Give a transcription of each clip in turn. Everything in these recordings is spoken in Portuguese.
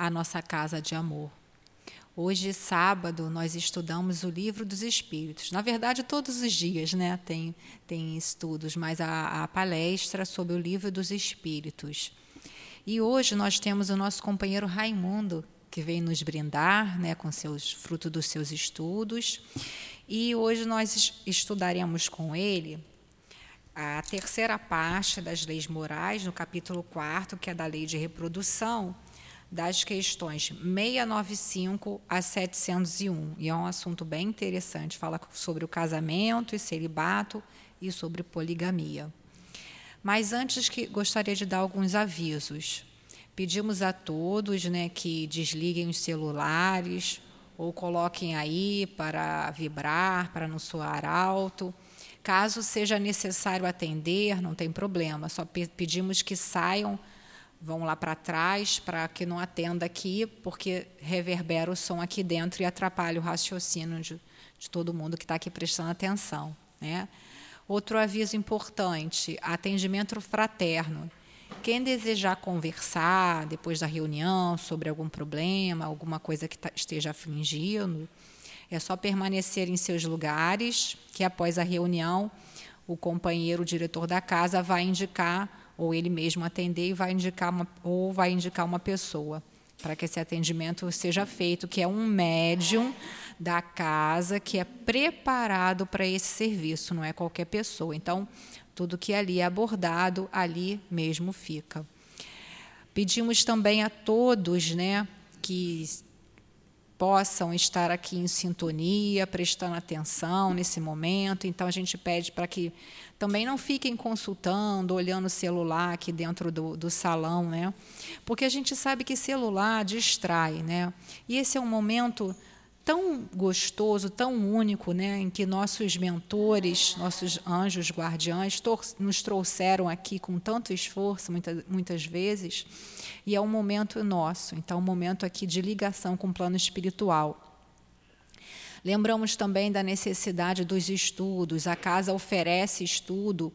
a nossa casa de amor. Hoje, sábado, nós estudamos o livro dos Espíritos. Na verdade, todos os dias né, tem, tem estudos, mas a, a palestra sobre o livro dos Espíritos. E hoje nós temos o nosso companheiro Raimundo, que vem nos brindar né, com seus fruto dos seus estudos. E hoje nós estudaremos com ele a terceira parte das leis morais, no capítulo 4, que é da lei de reprodução, das questões 695 a 701. E é um assunto bem interessante, fala sobre o casamento e celibato e sobre poligamia. Mas antes que gostaria de dar alguns avisos. Pedimos a todos né, que desliguem os celulares ou coloquem aí para vibrar, para não soar alto. Caso seja necessário atender, não tem problema, só pedimos que saiam, vão lá para trás para que não atenda aqui, porque reverbera o som aqui dentro e atrapalha o raciocínio de, de todo mundo que está aqui prestando atenção. Né? Outro aviso importante: atendimento fraterno. Quem desejar conversar depois da reunião sobre algum problema, alguma coisa que tá, esteja afligindo, é só permanecer em seus lugares, que após a reunião, o companheiro, o diretor da casa, vai indicar, ou ele mesmo atender, e vai indicar uma, ou vai indicar uma pessoa para que esse atendimento seja feito, que é um médium da casa que é preparado para esse serviço, não é qualquer pessoa. Então, tudo que ali é abordado, ali mesmo fica. Pedimos também a todos né, que possam estar aqui em sintonia, prestando atenção nesse momento. Então, a gente pede para que também não fiquem consultando, olhando o celular aqui dentro do, do salão, né? porque a gente sabe que celular distrai. Né? E esse é um momento tão gostoso, tão único, né, em que nossos mentores, nossos anjos guardiães nos trouxeram aqui com tanto esforço, muita, muitas vezes, e é um momento nosso, então um momento aqui de ligação com o plano espiritual. Lembramos também da necessidade dos estudos. A casa oferece estudo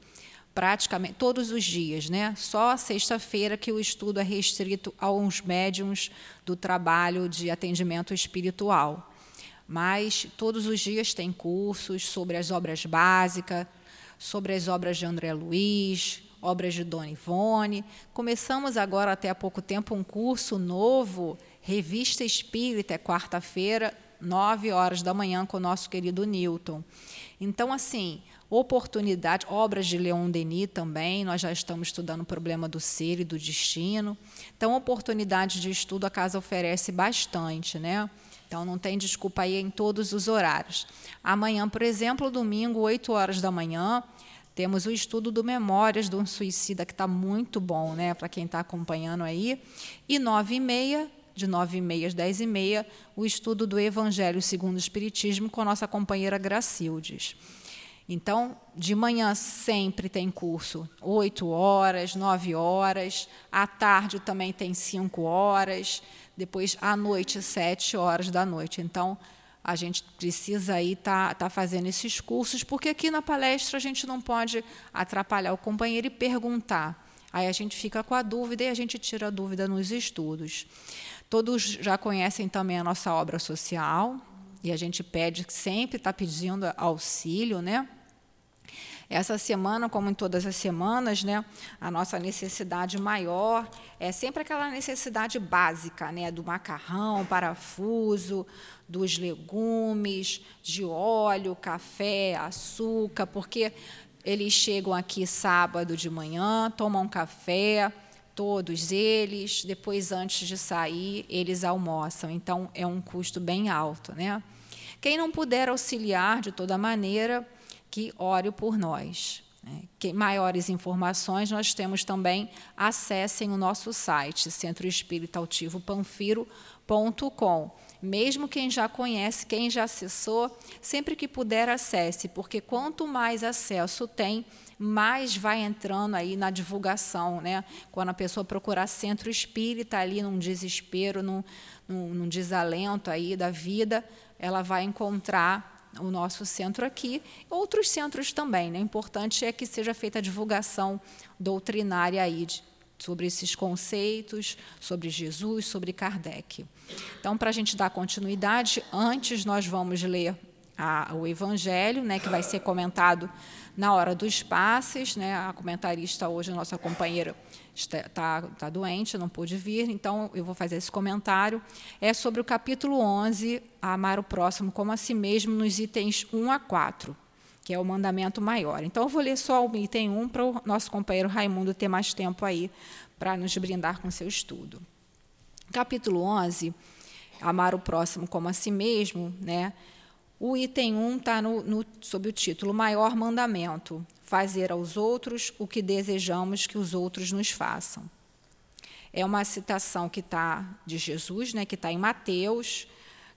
praticamente todos os dias, né? Só sexta-feira que o estudo é restrito aos médiums do trabalho de atendimento espiritual mas todos os dias tem cursos sobre as obras básicas, sobre as obras de André Luiz, obras de Dona Ivone. Começamos agora, até há pouco tempo, um curso novo, Revista Espírita, é quarta-feira, nove horas da manhã, com o nosso querido Newton. Então, assim, oportunidade, obras de Leon Denis também, nós já estamos estudando o problema do ser e do destino. Então, oportunidade de estudo a casa oferece bastante, né? Então não tem desculpa aí em todos os horários. Amanhã, por exemplo, domingo, 8 horas da manhã, temos o estudo do Memórias de um Suicida, que está muito bom, né, para quem está acompanhando aí. E 9 e meia, de 9 e meia às 10 e meia, o estudo do Evangelho segundo o Espiritismo com a nossa companheira Gracildes. Então, de manhã sempre tem curso, 8 horas, 9 horas, à tarde também tem 5 horas, depois à noite, sete horas da noite. Então, a gente precisa aí estar tá, tá fazendo esses cursos, porque aqui na palestra a gente não pode atrapalhar o companheiro e perguntar. Aí a gente fica com a dúvida e a gente tira a dúvida nos estudos. Todos já conhecem também a nossa obra social, e a gente pede, sempre está pedindo auxílio, né? Essa semana, como em todas as semanas, né, a nossa necessidade maior é sempre aquela necessidade básica, né, do macarrão, parafuso, dos legumes, de óleo, café, açúcar, porque eles chegam aqui sábado de manhã, tomam café, todos eles, depois antes de sair, eles almoçam. Então é um custo bem alto, né? Quem não puder auxiliar de toda maneira, que ore por nós. Né? Maiores informações nós temos também, acessem o nosso site, Centro Espírita Altivo Panfiro.com. Mesmo quem já conhece, quem já acessou, sempre que puder, acesse, porque quanto mais acesso tem, mais vai entrando aí na divulgação. Né? Quando a pessoa procurar centro espírita ali num desespero, num, num, num desalento aí da vida, ela vai encontrar o nosso centro aqui, outros centros também. Né? O importante é que seja feita a divulgação doutrinária aí de, sobre esses conceitos, sobre Jesus, sobre Kardec. Então, para a gente dar continuidade, antes nós vamos ler a, o Evangelho, né, que vai ser comentado na hora dos passes. Né, a comentarista hoje, nossa companheira, está, tá, tá doente, não pôde vir, então eu vou fazer esse comentário. É sobre o capítulo 11, amar o próximo como a si mesmo, nos itens 1 a 4 que é o mandamento maior. Então, eu vou ler só o item 1 para o nosso companheiro Raimundo ter mais tempo aí para nos brindar com seu estudo. Capítulo 11, amar o próximo como a si mesmo, né? O item 1 está no, no, sob o título Maior Mandamento: Fazer aos outros o que desejamos que os outros nos façam. É uma citação que está de Jesus, né, que está em Mateus,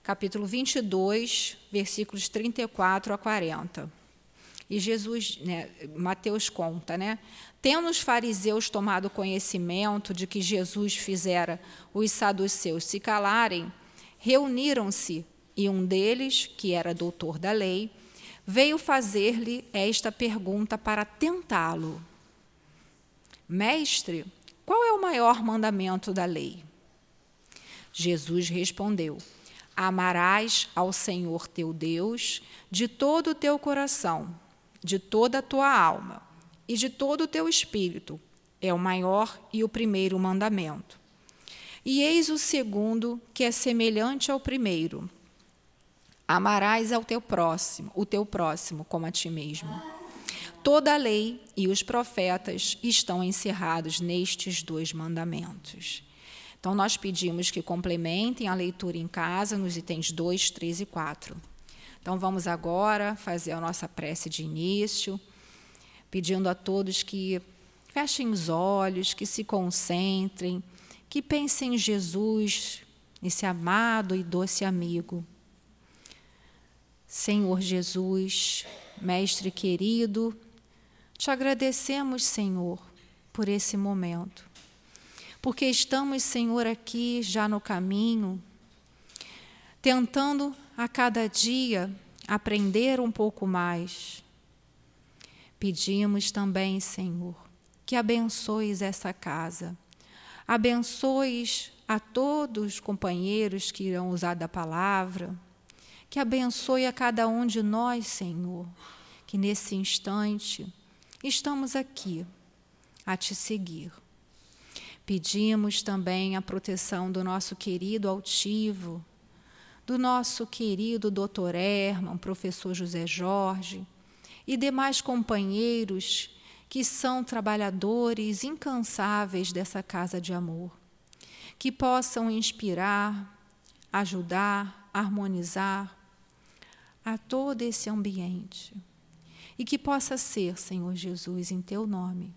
capítulo 22, versículos 34 a 40. E Jesus, né, Mateus conta, né? Tendo os fariseus tomado conhecimento de que Jesus fizera os saduceus se calarem, reuniram-se e um deles, que era doutor da lei, veio fazer-lhe esta pergunta para tentá-lo: Mestre, qual é o maior mandamento da lei? Jesus respondeu: Amarás ao Senhor teu Deus de todo o teu coração de toda a tua alma e de todo o teu espírito. É o maior e o primeiro mandamento. E eis o segundo, que é semelhante ao primeiro. Amarás ao teu próximo, o teu próximo como a ti mesmo. Toda a lei e os profetas estão encerrados nestes dois mandamentos. Então, nós pedimos que complementem a leitura em casa nos itens 2, 3 e 4. Então vamos agora fazer a nossa prece de início, pedindo a todos que fechem os olhos, que se concentrem, que pensem em Jesus, esse amado e doce amigo. Senhor Jesus, Mestre querido, te agradecemos, Senhor, por esse momento. Porque estamos, Senhor, aqui já no caminho, tentando a cada dia aprender um pouco mais. Pedimos também, Senhor, que abençoes essa casa, abençoes a todos os companheiros que irão usar da palavra, que abençoe a cada um de nós, Senhor, que nesse instante estamos aqui a te seguir. Pedimos também a proteção do nosso querido altivo, do nosso querido doutor Herman, professor José Jorge e demais companheiros que são trabalhadores incansáveis dessa casa de amor, que possam inspirar, ajudar, harmonizar a todo esse ambiente. E que possa ser, Senhor Jesus, em teu nome,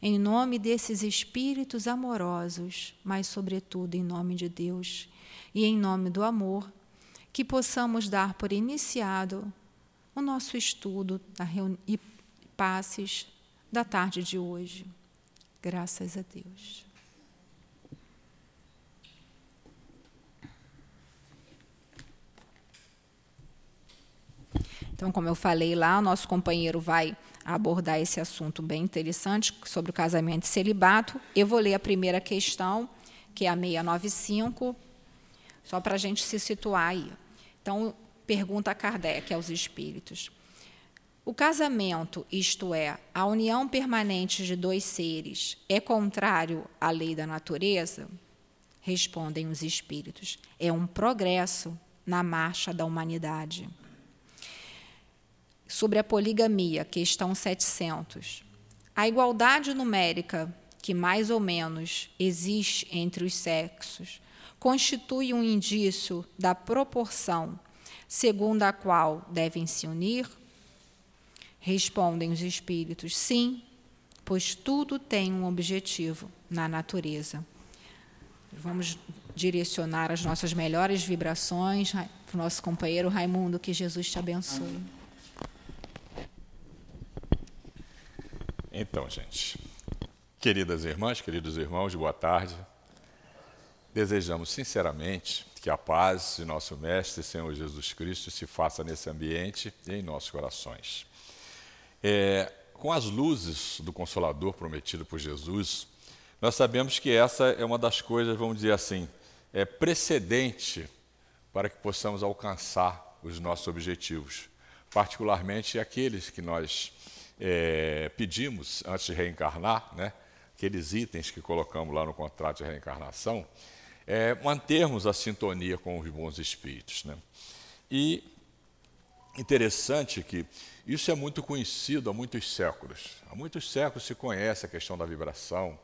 em nome desses espíritos amorosos, mas, sobretudo, em nome de Deus e em nome do amor, que possamos dar por iniciado o nosso estudo e passes da tarde de hoje. Graças a Deus. Então, como eu falei lá, nosso companheiro vai abordar esse assunto bem interessante sobre o casamento e celibato. Eu vou ler a primeira questão, que é a 695, só para a gente se situar aí. Então, pergunta Kardec aos espíritos. O casamento, isto é, a união permanente de dois seres, é contrário à lei da natureza? Respondem os espíritos. É um progresso na marcha da humanidade. Sobre a poligamia, questão 700. A igualdade numérica que mais ou menos existe entre os sexos constitui um indício da proporção segundo a qual devem se unir? Respondem os espíritos: sim, pois tudo tem um objetivo na natureza. Vamos direcionar as nossas melhores vibrações para o nosso companheiro Raimundo, que Jesus te abençoe. Então, gente, queridas irmãs, queridos irmãos, boa tarde. Desejamos sinceramente que a paz de nosso Mestre, Senhor Jesus Cristo, se faça nesse ambiente e em nossos corações. É, com as luzes do Consolador prometido por Jesus, nós sabemos que essa é uma das coisas, vamos dizer assim, é precedente para que possamos alcançar os nossos objetivos, particularmente aqueles que nós é, pedimos antes de reencarnar, né? aqueles itens que colocamos lá no contrato de reencarnação, é, mantermos a sintonia com os bons espíritos. Né? E interessante que isso é muito conhecido há muitos séculos. Há muitos séculos se conhece a questão da vibração,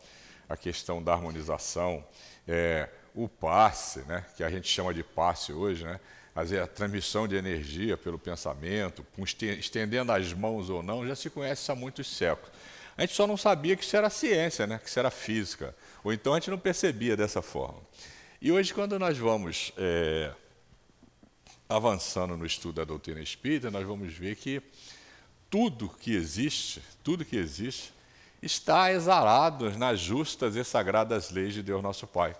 a questão da harmonização, é, o passe, né, que a gente chama de passe hoje, né, a transmissão de energia pelo pensamento, estendendo as mãos ou não, já se conhece há muitos séculos. A gente só não sabia que isso era ciência, né, que isso era física, ou então a gente não percebia dessa forma. E hoje, quando nós vamos é, avançando no estudo da doutrina espírita, nós vamos ver que tudo que existe, tudo que existe, está exarado nas justas e sagradas leis de Deus nosso Pai.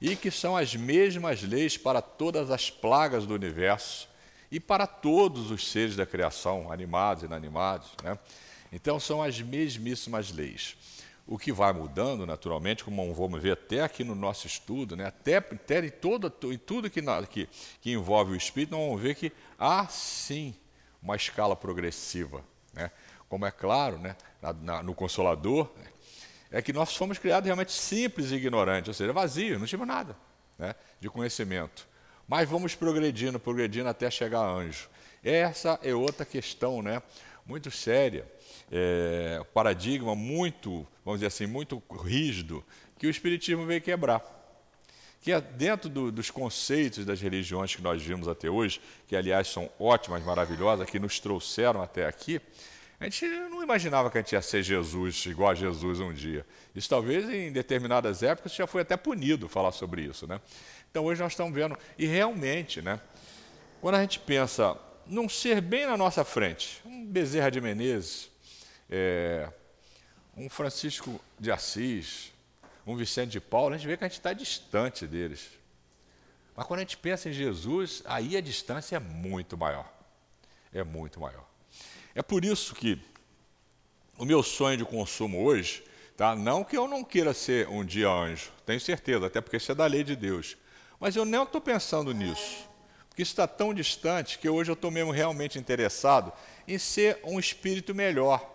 E que são as mesmas leis para todas as plagas do universo e para todos os seres da criação, animados e inanimados. Né? Então, são as mesmíssimas leis. O que vai mudando, naturalmente, como vamos ver até aqui no nosso estudo, né? até, até em, todo, em tudo que, que, que envolve o espírito, nós vamos ver que há sim uma escala progressiva. Né? Como é claro, né? Na, na, no Consolador, é que nós fomos criados realmente simples e ignorantes, ou seja, vazios, não tínhamos nada né? de conhecimento. Mas vamos progredindo, progredindo até chegar a anjo. Essa é outra questão né? muito séria, é, paradigma muito, vamos dizer assim, muito rígido, que o Espiritismo veio quebrar que é dentro do, dos conceitos das religiões que nós vimos até hoje, que aliás são ótimas, maravilhosas, que nos trouxeram até aqui, a gente não imaginava que a gente ia ser Jesus, igual a Jesus um dia. Isso talvez em determinadas épocas já foi até punido falar sobre isso. Né? Então hoje nós estamos vendo, e realmente, né, quando a gente pensa num ser bem na nossa frente, um Bezerra de Menezes, é, um Francisco de Assis, um Vicente de Paulo, a gente vê que a gente está distante deles. Mas quando a gente pensa em Jesus, aí a distância é muito maior. É muito maior. É por isso que o meu sonho de consumo hoje, tá? não que eu não queira ser um dia anjo, tenho certeza, até porque isso é da lei de Deus. Mas eu nem estou pensando nisso. Porque isso está tão distante que hoje eu estou mesmo realmente interessado em ser um espírito melhor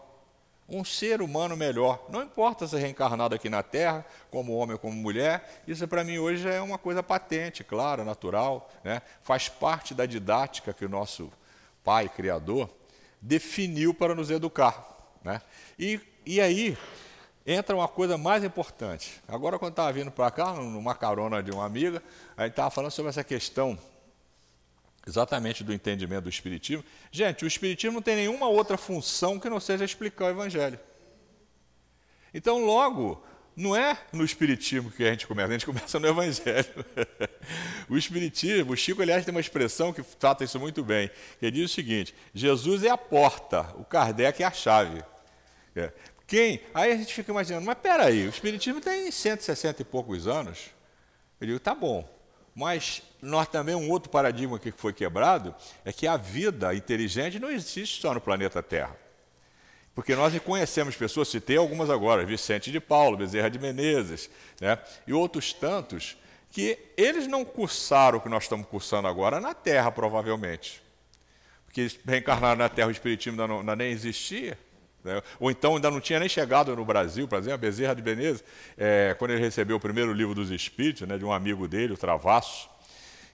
um ser humano melhor. Não importa se é reencarnado aqui na Terra, como homem ou como mulher, isso para mim hoje é uma coisa patente, claro, natural, né? faz parte da didática que o nosso Pai Criador definiu para nos educar. Né? E, e aí entra uma coisa mais importante. Agora, quando estava vindo para cá, numa carona de uma amiga, a gente estava falando sobre essa questão exatamente do entendimento do Espiritismo. Gente, o Espiritismo não tem nenhuma outra função que não seja explicar o Evangelho. Então, logo, não é no Espiritismo que a gente começa, a gente começa no Evangelho. o Espiritismo, o Chico, aliás, tem uma expressão que trata isso muito bem, que diz o seguinte: Jesus é a porta, o Kardec é a chave. É. Quem? Aí a gente fica imaginando, mas peraí, o Espiritismo tem 160 e poucos anos. Eu digo, tá bom, mas nós também, um outro paradigma que foi quebrado é que a vida inteligente não existe só no planeta Terra. Porque nós conhecemos pessoas, citei algumas agora, Vicente de Paulo, Bezerra de Menezes, né, e outros tantos, que eles não cursaram o que nós estamos cursando agora na Terra, provavelmente. Porque eles reencarnaram na Terra, o Espiritismo ainda, não, nem existia. Né? Ou então ainda não tinha nem chegado no Brasil, por exemplo, Bezerra de Menezes, é, quando ele recebeu o primeiro livro dos Espíritos, né, de um amigo dele, o Travasso,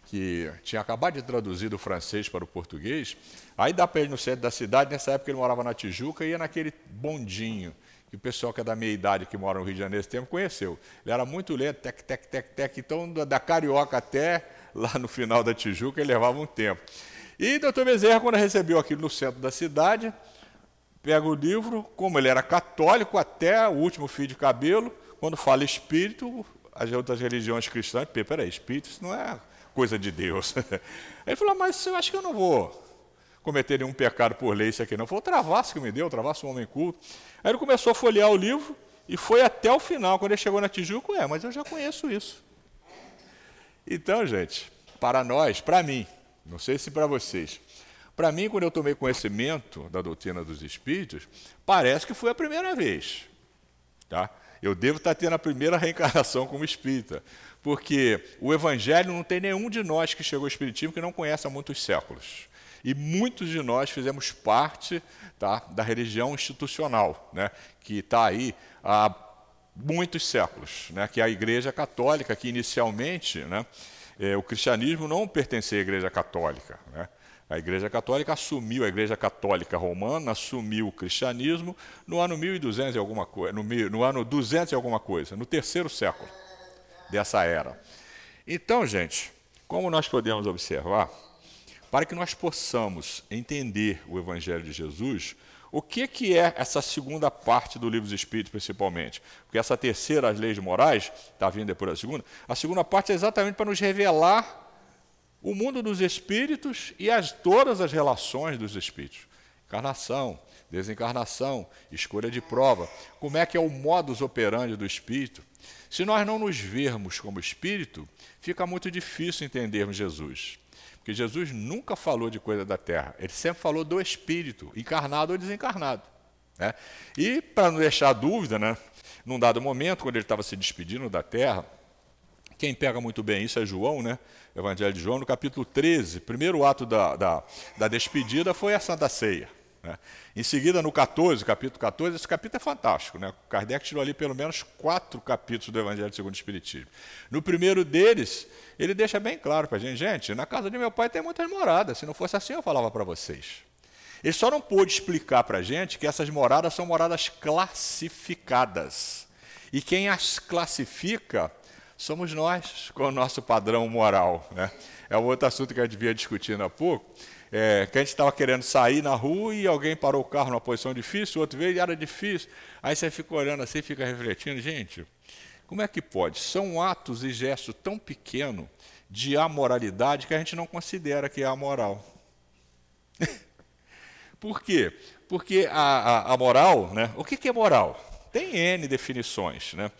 que tinha acabado de traduzir do francês para o português, aí dá para ele no centro da cidade, nessa época ele morava na Tijuca e ia naquele bondinho, que o pessoal que é da meia idade, que mora no Rio de Janeiro esse tempo, conheceu. Ele era muito lento, tec, tec, tec, tec, então da Carioca até lá no final da Tijuca ele levava um tempo. E doutor Bezerra, quando recebeu aquilo no centro da cidade, pega o livro, como ele era católico até o último fio de cabelo, quando fala espírito, as outras religiões cristãs, peraí, espírito isso não é coisa de Deus. Ele falou, mas eu acho que eu não vou cometer nenhum pecado por lei isso aqui não. Foi o travasso que me deu, o travasso um homem culto. Aí ele começou a folhear o livro e foi até o final, quando ele chegou na Tijuca, é, mas eu já conheço isso. Então, gente, para nós, para mim, não sei se para vocês, para mim, quando eu tomei conhecimento da doutrina dos espíritos, parece que foi a primeira vez. Tá? Eu devo estar tendo a primeira reencarnação como espírita, porque o Evangelho não tem nenhum de nós que chegou ao Espiritismo que não conhece há muitos séculos. E muitos de nós fizemos parte tá, da religião institucional, né, que está aí há muitos séculos, né, que é a Igreja Católica, que inicialmente né, é, o cristianismo não pertencia à Igreja Católica. Né, a Igreja Católica assumiu, a Igreja Católica Romana assumiu o cristianismo no ano 1200 e alguma coisa, no, no ano 200 e alguma coisa, no terceiro século dessa era. Então, gente, como nós podemos observar, para que nós possamos entender o Evangelho de Jesus, o que, que é essa segunda parte do livro dos Espíritos, principalmente? Porque essa terceira, as leis morais, está vindo depois da segunda, a segunda parte é exatamente para nos revelar o mundo dos espíritos e as, todas as relações dos espíritos. Encarnação, desencarnação, escolha de prova. Como é que é o modus operandi do espírito? Se nós não nos vermos como espírito, fica muito difícil entendermos Jesus. Porque Jesus nunca falou de coisa da terra, ele sempre falou do espírito, encarnado ou desencarnado. Né? E, para não deixar dúvida, né, num dado momento, quando ele estava se despedindo da terra, quem pega muito bem isso é João, né? Evangelho de João, no capítulo 13, primeiro ato da, da, da despedida foi a Santa Ceia. Né? Em seguida, no 14, capítulo 14, esse capítulo é fantástico. Né? Kardec tirou ali pelo menos quatro capítulos do Evangelho segundo o Espiritismo. No primeiro deles, ele deixa bem claro para a gente: gente, na casa de meu pai tem muitas moradas. Se não fosse assim, eu falava para vocês. Ele só não pôde explicar para a gente que essas moradas são moradas classificadas. E quem as classifica somos nós, com o nosso padrão moral. Né? É um outro assunto que a gente vinha discutindo há pouco, é, que a gente estava querendo sair na rua e alguém parou o carro numa posição difícil, o outro veio e era difícil. Aí você fica olhando assim, fica refletindo, gente, como é que pode? São atos e gestos tão pequenos de amoralidade que a gente não considera que é amoral. Por quê? Porque a, a, a moral, né? o que, que é moral? Tem N definições. Né?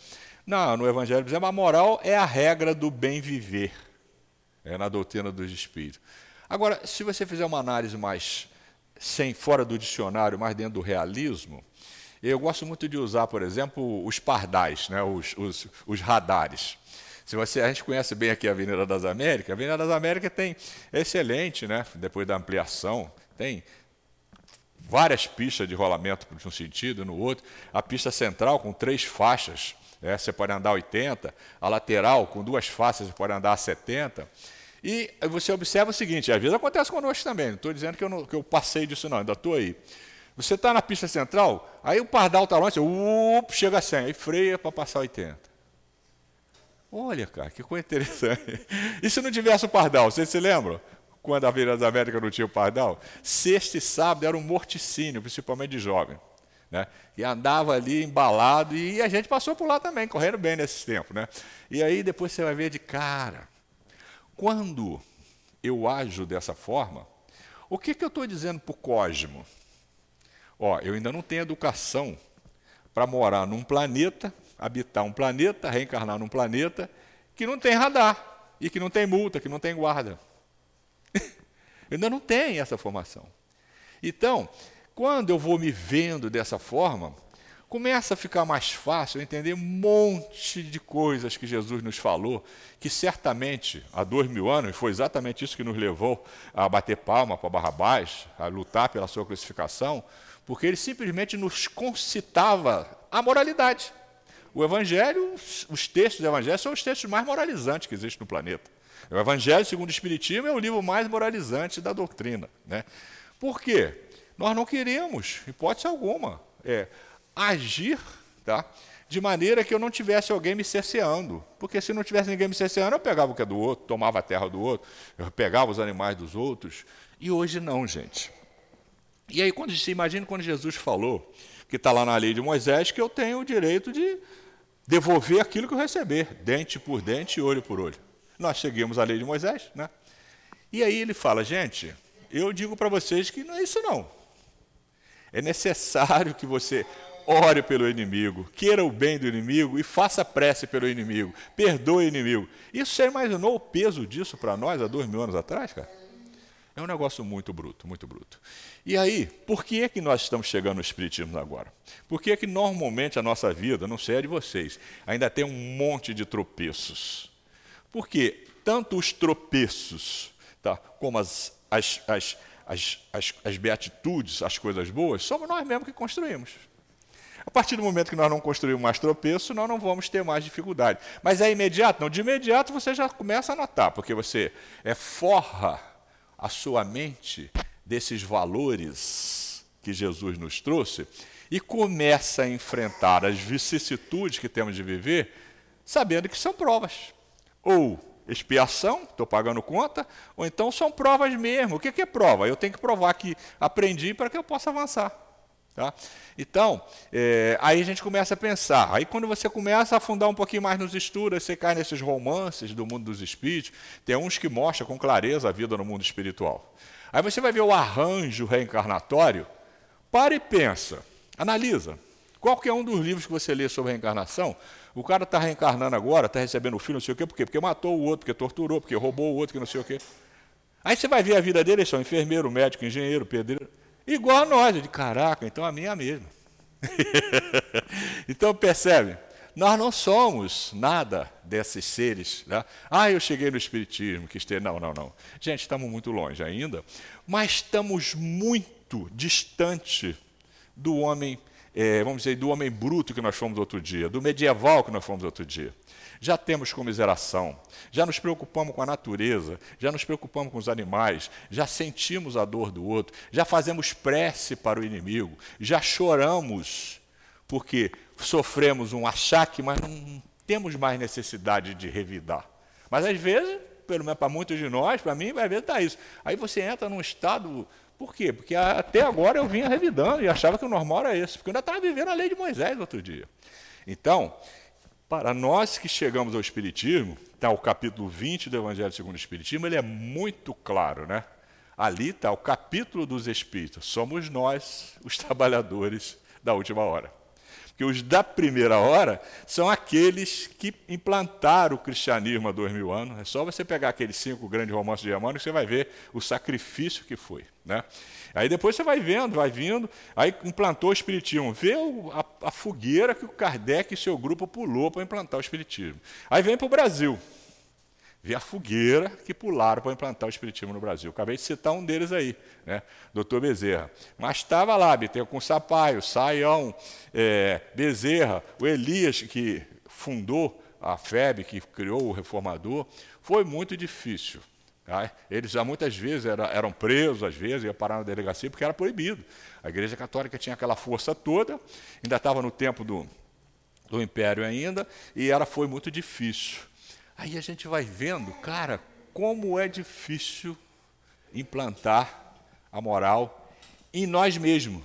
Não, no Evangelho dizemos a moral é a regra do bem viver, é na doutrina dos Espíritos. Agora, se você fizer uma análise mais sem fora do dicionário, mais dentro do realismo, eu gosto muito de usar, por exemplo, os pardais, né, os, os, os radares. Se você, a gente conhece bem aqui a Avenida das Américas, a Avenida das Américas tem excelente, né, depois da ampliação, tem várias pistas de rolamento de um sentido no outro, a pista central com três faixas é, você pode andar 80, a lateral com duas faces você pode andar 70. E você observa o seguinte, às vezes acontece conosco também, não estou dizendo que eu, não, que eu passei disso não, ainda estou aí. Você está na pista central, aí o pardal está longe, você up, chega a 100, aí freia para passar 80. Olha, cara, que coisa interessante. E se não tivesse o pardal, vocês se lembram? Quando a Avenida das Américas não tinha o pardal? Sexta e sábado era um morticínio, principalmente de jovem. Né? E andava ali embalado, e a gente passou por lá também, correndo bem nesses tempos. Né? E aí depois você vai ver de cara, quando eu ajo dessa forma, o que, que eu estou dizendo para o Cosmo? Ó, eu ainda não tenho educação para morar num planeta, habitar um planeta, reencarnar num planeta que não tem radar, e que não tem multa, que não tem guarda. ainda não tenho essa formação. Então, quando eu vou me vendo dessa forma, começa a ficar mais fácil entender um monte de coisas que Jesus nos falou, que certamente há dois mil anos, e foi exatamente isso que nos levou a bater palma para Barrabás, a lutar pela sua crucificação, porque ele simplesmente nos concitava a moralidade. O Evangelho, os textos do Evangelho são os textos mais moralizantes que existem no planeta. O Evangelho, segundo o Espiritismo, é o livro mais moralizante da doutrina. Né? Por quê? Nós não queremos, hipótese alguma, é, agir tá, de maneira que eu não tivesse alguém me cerceando. Porque se não tivesse ninguém me cerceando, eu pegava o que é do outro, tomava a terra do outro, eu pegava os animais dos outros. E hoje não, gente. E aí, quando se imagina quando Jesus falou, que está lá na lei de Moisés, que eu tenho o direito de devolver aquilo que eu receber, dente por dente, olho por olho. Nós seguimos a lei de Moisés, né? E aí ele fala, gente, eu digo para vocês que não é isso não. É necessário que você ore pelo inimigo, queira o bem do inimigo e faça prece pelo inimigo, perdoe o inimigo. Isso você imaginou o peso disso para nós há dois mil anos atrás, cara? É um negócio muito bruto, muito bruto. E aí, por que é que nós estamos chegando no Espiritismo agora? Por que é que normalmente a nossa vida, não sei a de vocês, ainda tem um monte de tropeços? Porque tanto os tropeços, tá, como as, as, as, as, as, as beatitudes, as coisas boas, somos nós mesmos que construímos. A partir do momento que nós não construímos mais tropeço, nós não vamos ter mais dificuldade. Mas é imediato? Não, de imediato você já começa a notar, porque você é forra a sua mente desses valores que Jesus nos trouxe e começa a enfrentar as vicissitudes que temos de viver, sabendo que são provas. Ou expiação, estou pagando conta, ou então são provas mesmo. O que é prova? Eu tenho que provar que aprendi para que eu possa avançar. Tá? Então, é, aí a gente começa a pensar. Aí, quando você começa a afundar um pouquinho mais nos estudos, você cai nesses romances do mundo dos espíritos. Tem uns que mostram com clareza a vida no mundo espiritual. Aí você vai ver o arranjo reencarnatório. Para e pensa, analisa. Qualquer um dos livros que você lê sobre reencarnação, o cara está reencarnando agora, está recebendo o filho, não sei o quê, por quê? Porque matou o outro, porque torturou, porque roubou o outro, que não sei o quê. Aí você vai ver a vida dele, eles são enfermeiro, médico, engenheiro, pedreiro. Igual a nós, de caraca, então a minha é a mesma. então percebe, nós não somos nada desses seres. Né? Ah, eu cheguei no Espiritismo, quis ter. Não, não, não. Gente, estamos muito longe ainda, mas estamos muito distante do homem, é, vamos dizer, do homem bruto que nós fomos outro dia, do medieval que nós fomos outro dia já temos comiseração, já nos preocupamos com a natureza, já nos preocupamos com os animais, já sentimos a dor do outro, já fazemos prece para o inimigo, já choramos porque sofremos um achaque, mas não temos mais necessidade de revidar. Mas às vezes, pelo menos para muitos de nós, para mim, às vezes está isso. Aí você entra num estado. Por quê? Porque até agora eu vinha revidando e achava que o normal era esse, porque eu ainda estava vivendo a lei de Moisés outro dia. Então, para nós que chegamos ao Espiritismo, está o capítulo 20 do Evangelho segundo o Espiritismo, ele é muito claro, né? Ali está o capítulo dos Espíritos. Somos nós, os trabalhadores da última hora. Porque os da primeira hora são aqueles que implantaram o cristianismo há dois mil anos. É só você pegar aqueles cinco grandes romances de Emmanuel que você vai ver o sacrifício que foi. Né? Aí depois você vai vendo, vai vindo, aí implantou o Espiritismo. Vê a, a fogueira que o Kardec e seu grupo pulou para implantar o Espiritismo. Aí vem para o Brasil ver a fogueira que pularam para implantar o Espiritismo no Brasil. Acabei de citar um deles aí, né? doutor Bezerra. Mas estava lá, Biteu com Sapaio, Saião, é, Bezerra, o Elias, que fundou a FEB, que criou o reformador. Foi muito difícil. Tá? Eles já muitas vezes eram, eram presos, às vezes, iam parar na delegacia, porque era proibido. A Igreja Católica tinha aquela força toda, ainda estava no tempo do, do Império ainda, e era, foi muito difícil. Aí a gente vai vendo, cara, como é difícil implantar a moral em nós mesmos.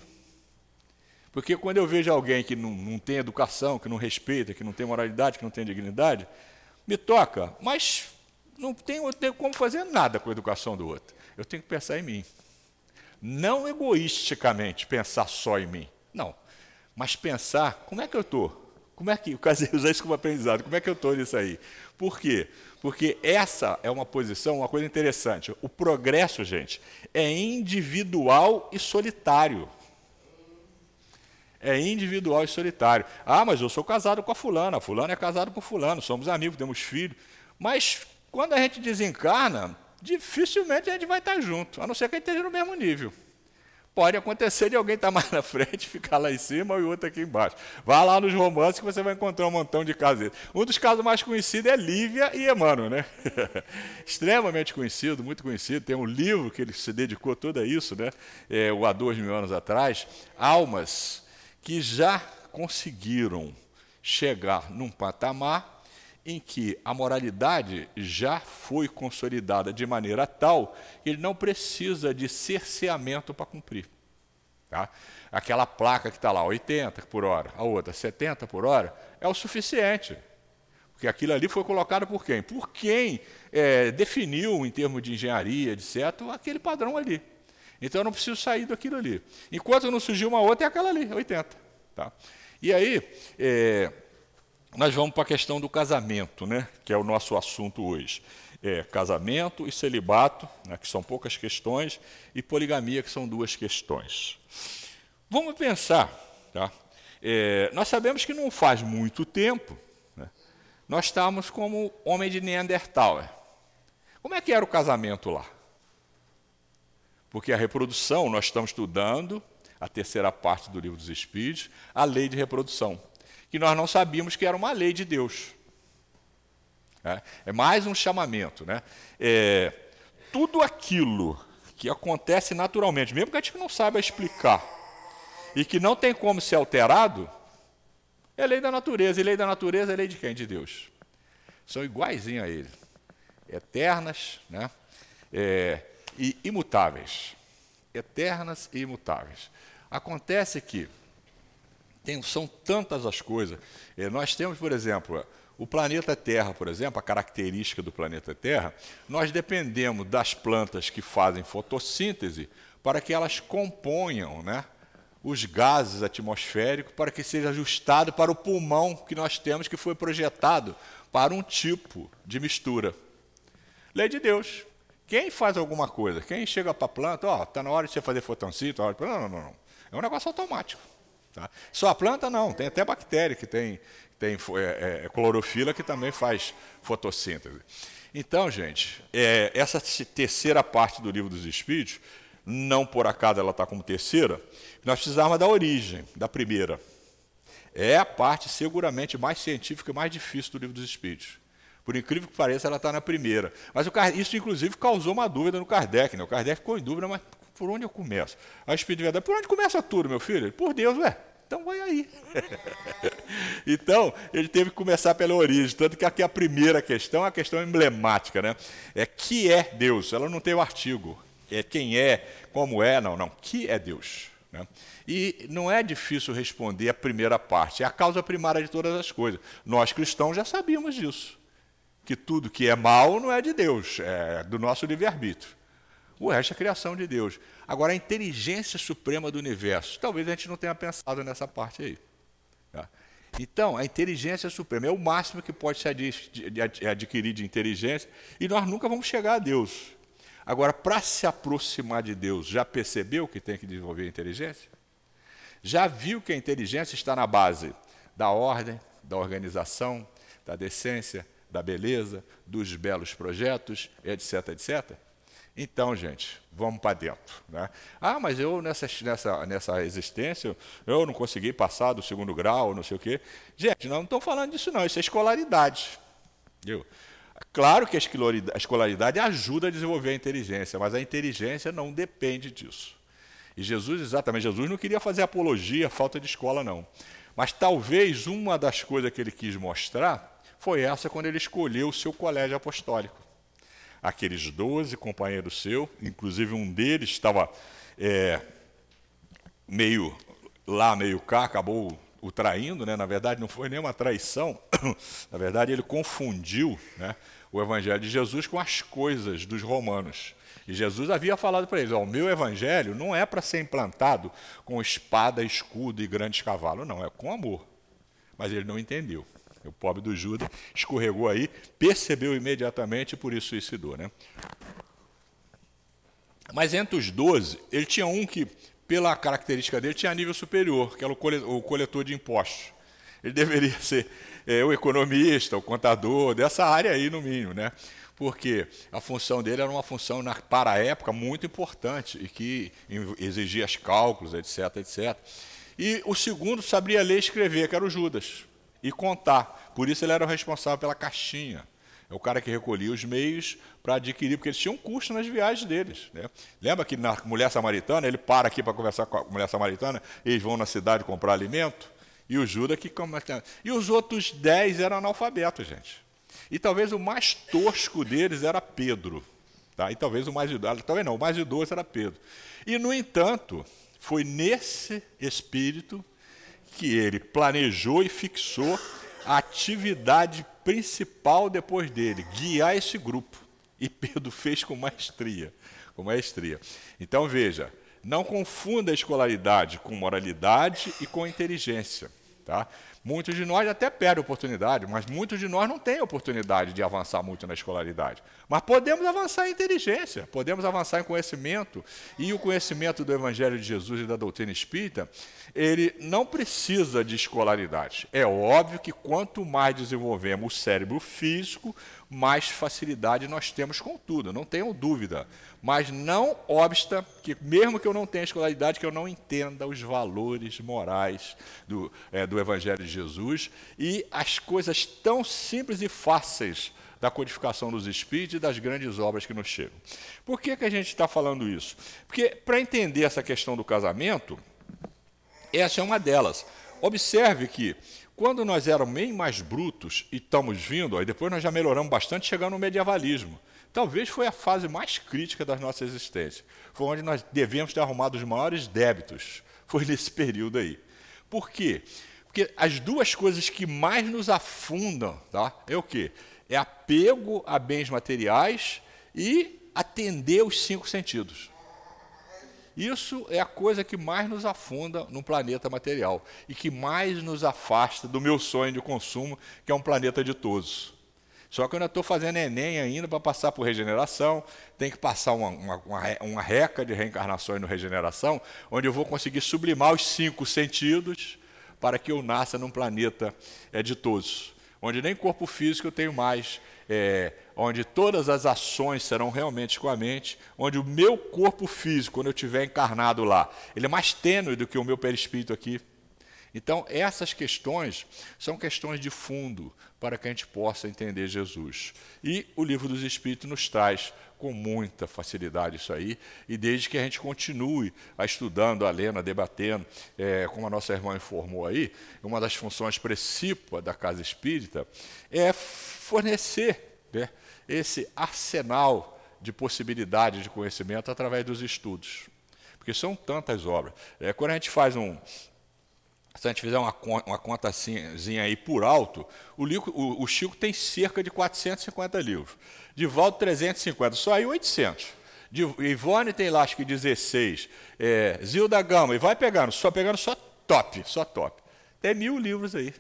Porque quando eu vejo alguém que não, não tem educação, que não respeita, que não tem moralidade, que não tem dignidade, me toca, mas não tenho como fazer nada com a educação do outro. Eu tenho que pensar em mim. Não egoisticamente pensar só em mim. Não. Mas pensar, como é que eu estou? Como é que, eu casei usar isso como aprendizado, como é que eu estou nisso aí? Por quê? Porque essa é uma posição, uma coisa interessante. O progresso, gente, é individual e solitário. É individual e solitário. Ah, mas eu sou casado com a fulana, a fulana é casado com fulano, somos amigos, temos filhos. Mas quando a gente desencarna, dificilmente a gente vai estar junto, a não ser que a gente esteja no mesmo nível pode acontecer de alguém estar mais na frente, ficar lá em cima e o outro aqui embaixo. Vá lá nos romances que você vai encontrar um montão de casos. Um dos casos mais conhecidos é Lívia e Emmanuel, né? Extremamente conhecido, muito conhecido. Tem um livro que ele se dedicou todo a isso, né? É, há dois mil anos atrás. Almas que já conseguiram chegar num patamar em que a moralidade já foi consolidada de maneira tal que ele não precisa de cerceamento para cumprir. Tá? Aquela placa que está lá, 80 por hora, a outra 70 por hora, é o suficiente. Porque aquilo ali foi colocado por quem? Por quem é, definiu, em termos de engenharia, etc., aquele padrão ali. Então eu não preciso sair daquilo ali. Enquanto não surgiu uma outra, é aquela ali, 80. Tá? E aí, é, nós vamos para a questão do casamento, né? que é o nosso assunto hoje. é, casamento e celibato, né, que são poucas questões, e poligamia, que são duas questões. Vamos pensar, tá? É, nós sabemos que não faz muito tempo, né, nós estávamos como homem de Neandertal. Como é que era o casamento lá? Porque a reprodução, nós estamos estudando a terceira parte do livro dos Espíritos, a lei de reprodução, que nós não sabíamos que era uma lei de Deus. É, é mais um chamamento. Né? É, tudo aquilo que acontece naturalmente, mesmo que a gente não saiba explicar, e que não tem como ser alterado, é lei da natureza. E lei da natureza é lei de quem? De Deus. São iguaizinhos a ele. Eternas né? É, e imutáveis. Eternas e imutáveis. Acontece que tem, são tantas as coisas. É, nós temos, por exemplo, o planeta Terra, por exemplo, a característica do planeta Terra, nós dependemos das plantas que fazem fotossíntese para que elas componham né, os gases atmosféricos para que seja ajustado para o pulmão que nós temos, que foi projetado para um tipo de mistura. Lei de Deus. Quem faz alguma coisa, quem chega para a planta, ó, oh, está na hora de você fazer fotossíntese, tá não, não, não, não. É um negócio automático. Tá? Só a planta não, tem até bactéria que tem, tem é, é, clorofila que também faz fotossíntese. Então, gente, é, essa terceira parte do livro dos Espíritos, não por acaso ela está como terceira, nós precisávamos da origem, da primeira. É a parte seguramente mais científica e mais difícil do livro dos Espíritos. Por incrível que pareça, ela está na primeira. Mas o, isso, inclusive, causou uma dúvida no Kardec. Né? O Kardec ficou em dúvida, mas por onde eu começo? A Espírito de Verdade, por onde começa tudo, meu filho? Por Deus, ué. Então vai aí. então, ele teve que começar pela origem. Tanto que aqui a primeira questão é a questão emblemática, né? É que é Deus. Ela não tem o artigo. É quem é, como é, não, não. Que é Deus. Né? E não é difícil responder a primeira parte. É a causa primária de todas as coisas. Nós cristãos já sabíamos disso. Que tudo que é mal não é de Deus, é do nosso livre-arbítrio. O resto é criação de Deus. Agora, a inteligência suprema do universo, talvez a gente não tenha pensado nessa parte aí. Tá? Então, a inteligência suprema é o máximo que pode se adquirir de inteligência, e nós nunca vamos chegar a Deus. Agora, para se aproximar de Deus, já percebeu que tem que desenvolver a inteligência? Já viu que a inteligência está na base da ordem, da organização, da decência, da beleza, dos belos projetos, etc, etc? Então, gente, vamos para dentro. Né? Ah, mas eu nessa, nessa, nessa existência, eu não consegui passar do segundo grau, não sei o quê. Gente, não estamos falando disso não, isso é escolaridade. Viu? Claro que a escolaridade ajuda a desenvolver a inteligência, mas a inteligência não depende disso. E Jesus, exatamente, Jesus não queria fazer apologia, falta de escola, não. Mas talvez uma das coisas que ele quis mostrar foi essa quando ele escolheu o seu colégio apostólico aqueles doze companheiros seus, inclusive um deles estava é, meio lá, meio cá, acabou o traindo, né? na verdade não foi nenhuma traição, na verdade ele confundiu né, o evangelho de Jesus com as coisas dos romanos. E Jesus havia falado para eles: o meu evangelho não é para ser implantado com espada, escudo e grandes cavalos, não, é com amor. Mas ele não entendeu. O pobre do Judas escorregou aí, percebeu imediatamente e por isso suicidou. Né? Mas entre os doze, ele tinha um que, pela característica dele, tinha nível superior, que era o coletor de impostos. Ele deveria ser é, o economista, o contador, dessa área aí, no mínimo, né? Porque a função dele era uma função, na, para a época, muito importante e que exigia os cálculos, etc, etc. E o segundo sabia ler e escrever, que era o Judas e contar. Por isso ele era o responsável pela caixinha. É o cara que recolhia os meios para adquirir, porque eles tinham custo nas viagens deles. Né? Lembra que na Mulher Samaritana, ele para aqui para conversar com a Mulher Samaritana, eles vão na cidade comprar alimento, e o Judas que. E os outros dez eram analfabetos, gente. E talvez o mais tosco deles era Pedro. Tá? E talvez o mais idoso, talvez não, o mais idoso era Pedro. E, no entanto, foi nesse espírito que ele planejou e fixou a atividade principal depois dele, guiar esse grupo. E Pedro fez com maestria, com maestria. Então veja, não confunda a escolaridade com moralidade e com inteligência, tá? Muitos de nós até perdem oportunidade, mas muitos de nós não têm oportunidade de avançar muito na escolaridade. Mas podemos avançar em inteligência, podemos avançar em conhecimento. E o conhecimento do Evangelho de Jesus e da doutrina espírita, ele não precisa de escolaridade. É óbvio que quanto mais desenvolvemos o cérebro físico, mais facilidade nós temos com tudo, não tenham dúvida. Mas não obsta que, mesmo que eu não tenha escolaridade, que eu não entenda os valores morais do, é, do Evangelho de Jesus e as coisas tão simples e fáceis da codificação dos Espíritos e das grandes obras que nos chegam. Por que, que a gente está falando isso? Porque, para entender essa questão do casamento, essa é uma delas. Observe que quando nós éramos bem mais brutos e estamos vindo, aí depois nós já melhoramos bastante, chegando no medievalismo. Talvez foi a fase mais crítica da nossa existência. Foi onde nós devemos ter arrumado os maiores débitos. Foi nesse período aí. Por quê? Porque as duas coisas que mais nos afundam tá, é o quê? É apego a bens materiais e atender os cinco sentidos. Isso é a coisa que mais nos afunda no planeta material e que mais nos afasta do meu sonho de consumo, que é um planeta de todos. Só que eu ainda estou fazendo Enem ainda para passar por regeneração, tem que passar uma, uma, uma, reca de reencarnações no regeneração, onde eu vou conseguir sublimar os cinco sentidos para que eu nasça num planeta é, de todos, onde nem corpo físico eu tenho mais, é, onde todas as ações serão realmente com a mente, onde o meu corpo físico, quando eu estiver encarnado lá, ele é mais tênue do que o meu perispírito aqui. Então, essas questões são questões de fundo para que a gente possa entender Jesus. E o livro dos Espíritos nos traz com muita facilidade isso aí, e desde que a gente continue a estudando, a lendo, a debatendo, é, como a nossa irmã informou aí, uma das funções principais da Casa Espírita é fornecer né, esse arsenal de possibilidades de conhecimento através dos estudos. Porque são tantas obras. É, quando a gente faz um. Se a gente fizer uma, uma contazinha aí por alto, o, livro, o, o Chico tem cerca de 450 livros. Volta 350, só aí 800. De, Ivone tem lá acho que 16. É, Zilda Gama, e vai pegando, só pegando só top, só top. Tem mil livros aí.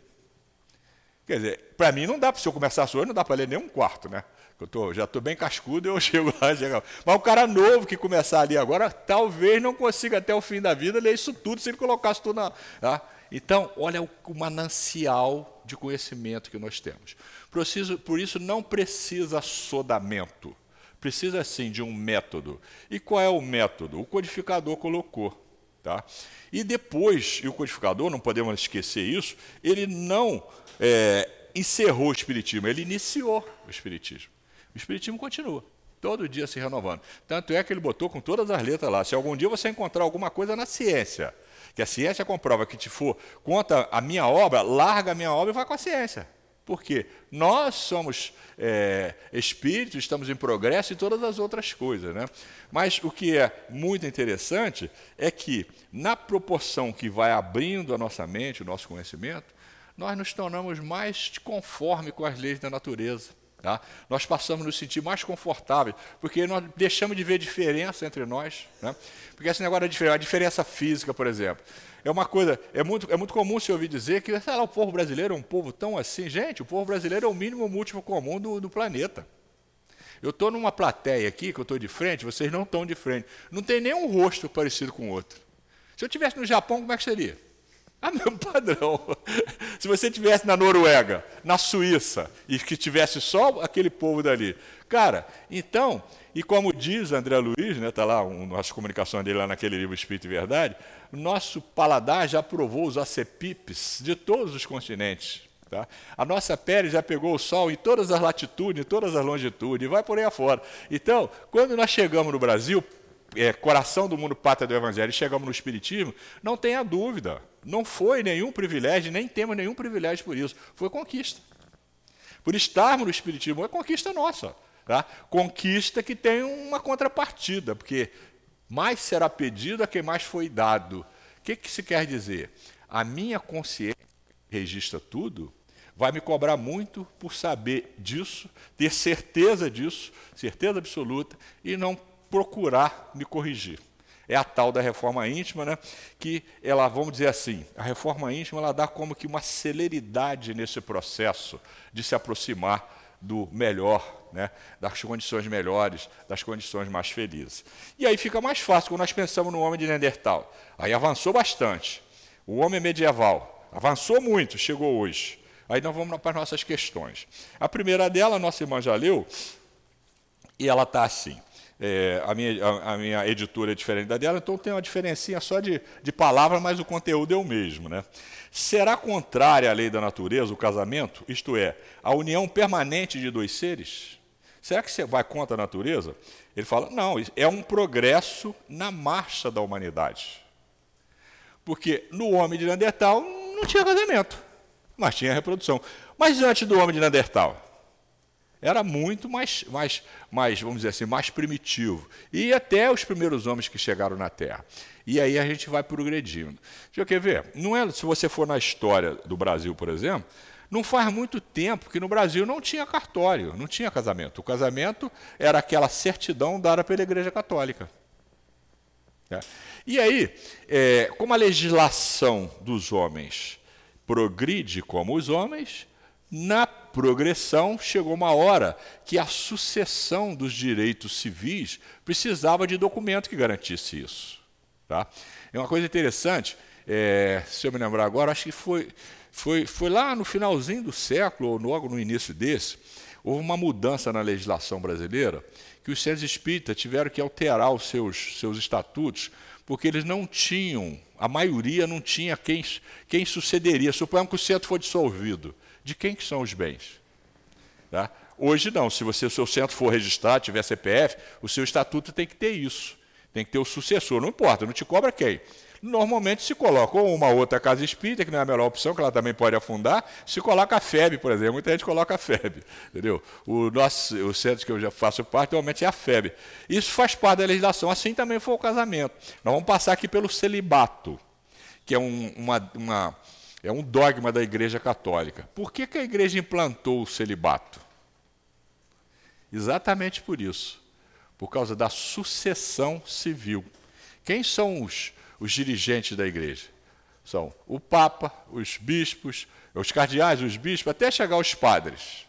Quer dizer, para mim não dá, se eu começar hoje, não dá para ler nem um quarto, né? Eu tô, já estou bem cascudo, eu chego lá, chego. Mas o cara novo que começar ali agora, talvez não consiga até o fim da vida ler isso tudo se ele colocasse tudo na. Tá? Então, olha o, manancial de conhecimento que nós temos. Preciso, por isso, não precisa sodamento. Precisa sim de um método. E qual é o método? O codificador colocou. Tá? E depois, e o codificador, não podemos esquecer isso, ele não é, encerrou o Espiritismo, ele iniciou o Espiritismo. O Espiritismo continua, todo dia se renovando. Tanto é que ele botou com todas as letras lá. Se algum dia você encontrar alguma coisa na ciência, que a ciência comprova que te for conta a minha obra, larga a minha obra e vai com a ciência. Porque nós somos é, espíritos, estamos em progresso e todas as outras coisas. Né? Mas o que é muito interessante é que, na proporção que vai abrindo a nossa mente, o nosso conhecimento, nós nos tornamos mais conforme com as leis da natureza. Tá? Nós passamos a nos sentir mais confortáveis, porque nós deixamos de ver diferença entre nós. Né? Porque esse negócio da diferença, a diferença física, por exemplo, é uma coisa, é muito, é muito comum se ouvir dizer que lá, o povo brasileiro é um povo tão assim. Gente, o povo brasileiro é o mínimo múltiplo comum do, do planeta. Eu estou numa plateia aqui, que eu estou de frente, vocês não estão de frente. Não tem nenhum rosto parecido com o outro. Se eu estivesse no Japão, como é que seria? Ah, mesmo padrão. Se você tivesse na Noruega, na Suíça, e que tivesse só aquele povo dali. Cara, então, e como diz André Luiz, né, tá lá um, nossa comunicação dele lá naquele livro Espírito e Verdade, nosso paladar já provou os acepipes de todos os continentes. Tá? A nossa pele já pegou o sol em todas as latitudes, em todas as longitudes, e vai por aí afora. Então, quando nós chegamos no Brasil, é, coração do mundo pátria do Evangelho, e chegamos no Espiritismo, não tenha dúvida, não foi nenhum privilégio, nem temos nenhum privilégio por isso, foi conquista. Por estarmos no Espiritismo, é conquista nossa. Tá? Conquista que tem uma contrapartida, porque mais será pedido a quem mais foi dado. O que, que se quer dizer? A minha consciência registra tudo, vai me cobrar muito por saber disso, ter certeza disso, certeza absoluta, e não procurar me corrigir. é a tal da reforma íntima, né? que ela, vamos dizer assim, a reforma íntima ela dá como que uma celeridade nesse processo de se aproximar do melhor, né? das condições melhores, das condições mais felizes. E aí fica mais fácil quando nós pensamos no homem de Neandertal. Aí avançou bastante. O homem medieval avançou muito, chegou hoje. Aí nós vamos para as nossas questões. A primeira dela, nossa irmã já leu, e ela está assim. É, a, minha, a, a, minha editora é diferente da dela, então tem uma diferencinha só de, de palavra, mas o conteúdo é o mesmo. Né? Será contrária à lei da natureza o casamento, isto é, a união permanente de dois seres? Será que você vai contra a natureza? Ele fala: não, é um progresso na marcha da humanidade. Porque no homem de Neandertal não tinha casamento, mas tinha reprodução. Mas antes do homem de Neandertal, era muito mais, mais, mais, vamos dizer assim, mais primitivo. E até os primeiros homens que chegaram na Terra. E aí a gente vai progredindo. Deixa eu quer ver? Não é, se você for na história do Brasil, por exemplo, não faz muito tempo que no Brasil não tinha cartório, não tinha casamento. O casamento era aquela certidão dada pela Igreja Católica. É. E aí, é, como a legislação dos homens progride como os homens, na progressão, chegou uma hora que a sucessão dos direitos civis precisava de documento que garantisse isso. Tá? É uma coisa interessante, é, se eu me lembrar agora, acho que foi, foi, foi lá no finalzinho do século, ou logo no início desse, houve uma mudança na legislação brasileira que os centros espíritas tiveram que alterar os seus, seus estatutos, porque eles não tinham, a maioria não tinha quem, quem sucederia. Suponhamos que o centro for dissolvido de quem que são os bens. Tá? Hoje não, se você, o seu centro for registrado, tiver CPF, o seu estatuto tem que ter isso. Tem que ter o sucessor, não importa, não te cobra quem. Normalmente se coloca ou uma outra casa espírita, que não é a melhor opção, que ela também pode afundar, se coloca a FEB, por exemplo. Muita gente coloca a FEB. Entendeu? O, nosso, o centro que eu já faço parte, normalmente é a FEB. Isso faz parte da legislação, assim também foi o casamento. Nós vamos passar aqui pelo celibato, que é um, uma, uma é um dogma da Igreja Católica. Por que, que a Igreja implantou o celibato? Exatamente por isso por causa da sucessão civil. Quem são os, os dirigentes da Igreja? São o Papa, os bispos, os cardeais, os bispos, até chegar aos padres.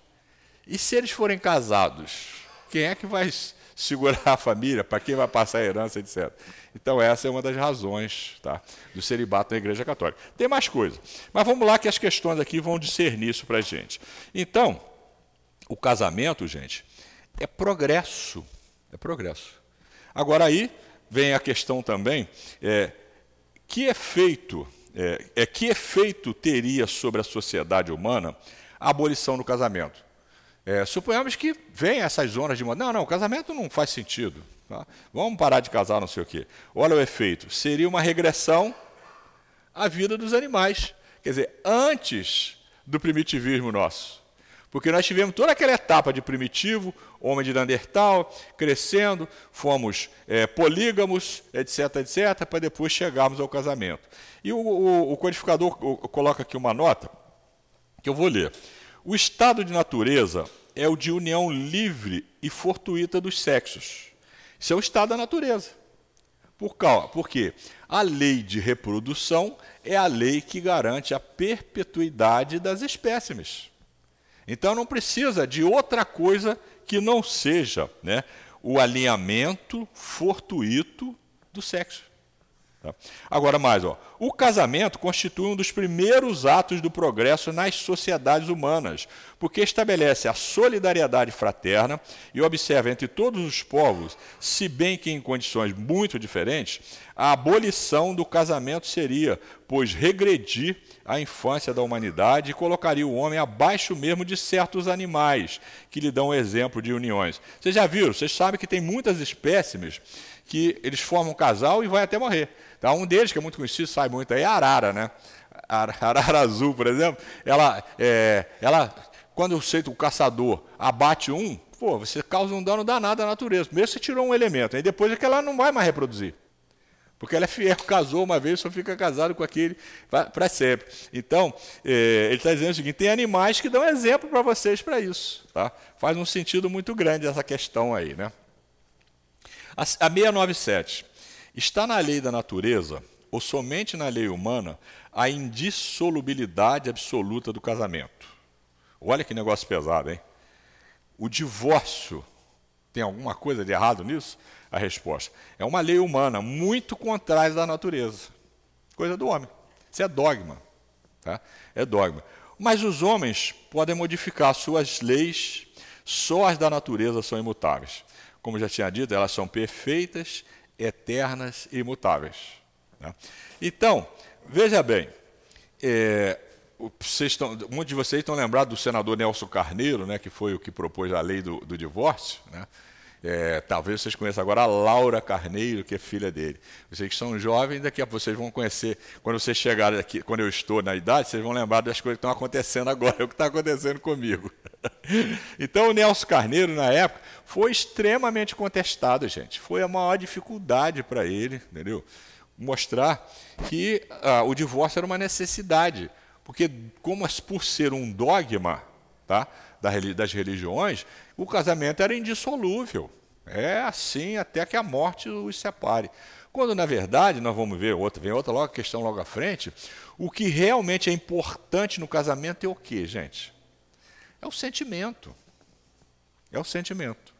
E se eles forem casados, quem é que vai segurar a família? Para quem vai passar a herança, etc. Então, essa é uma das razões tá, do celibato na Igreja Católica. Tem mais coisa. Mas vamos lá, que as questões aqui vão discernir isso para a gente. Então, o casamento, gente, é progresso. É progresso. Agora, aí vem a questão também: é, que efeito, é, é, que efeito teria sobre a sociedade humana a abolição do casamento? É, suponhamos que vem essas zonas de. Não, não, o casamento não faz sentido. Tá? Vamos parar de casar, não sei o quê. Olha o efeito. Seria uma regressão à vida dos animais. Quer dizer, antes do primitivismo nosso. Porque nós tivemos toda aquela etapa de primitivo, homem de Neandertal, crescendo, fomos é, polígamos, etc, etc, para depois chegarmos ao casamento. E o, o, o codificador coloca aqui uma nota, que eu vou ler. O estado de natureza é o de união livre e fortuita dos sexos isso é o estado da natureza. Por quê? Porque a lei de reprodução é a lei que garante a perpetuidade das espécimes. Então não precisa de outra coisa que não seja né, o alinhamento fortuito do sexo. Tá? Agora mais, ó, o casamento constitui um dos primeiros atos do progresso nas sociedades humanas, porque estabelece a solidariedade fraterna e observa entre todos os povos, se bem que em condições muito diferentes, a abolição do casamento seria, pois regredir a infância da humanidade e colocaria o homem abaixo mesmo de certos animais que lhe dão exemplo de uniões. Vocês já viram? Vocês sabem que tem muitas espécimes que eles formam um casal e vai até morrer. Tá? Um deles, que é muito conhecido, sai muito aí, é a arara, né? A arara azul, por exemplo, ela, é, ela quando o caçador abate um, pô, você causa um dano danado à natureza. Primeiro você tirou um elemento, aí depois é que ela não vai mais reproduzir. Porque ela é fiel, casou uma vez, só fica casado com aquele para sempre. Então, é, ele está dizendo o seguinte: tem animais que dão exemplo para vocês para isso. Tá? Faz um sentido muito grande essa questão aí. Né? A, a 697. Está na lei da natureza, ou somente na lei humana, a indissolubilidade absoluta do casamento. Olha que negócio pesado, hein? O divórcio tem alguma coisa de errado nisso? A resposta é uma lei humana muito contrária da natureza. Coisa do homem. Isso é dogma. Tá? É dogma. Mas os homens podem modificar suas leis, só as da natureza são imutáveis. Como já tinha dito, elas são perfeitas, eternas e imutáveis. Né? Então, veja bem, é, vocês estão, muitos de vocês estão lembrados do senador Nelson Carneiro, né, que foi o que propôs a lei do, do divórcio. Né? É, talvez vocês conheçam agora a Laura Carneiro, que é filha dele. Vocês que são jovens, daqui a pouco vocês vão conhecer, quando vocês chegarem aqui, quando eu estou na idade, vocês vão lembrar das coisas que estão acontecendo agora, o que está acontecendo comigo. Então o Nelson Carneiro, na época, foi extremamente contestado, gente. Foi a maior dificuldade para ele, entendeu? Mostrar que ah, o divórcio era uma necessidade. Porque, como por ser um dogma tá, das religiões, o casamento era indissolúvel. É assim até que a morte os separe. Quando, na verdade, nós vamos ver outra, vem outra logo, questão logo à frente, o que realmente é importante no casamento é o que, gente? É o sentimento. É o sentimento.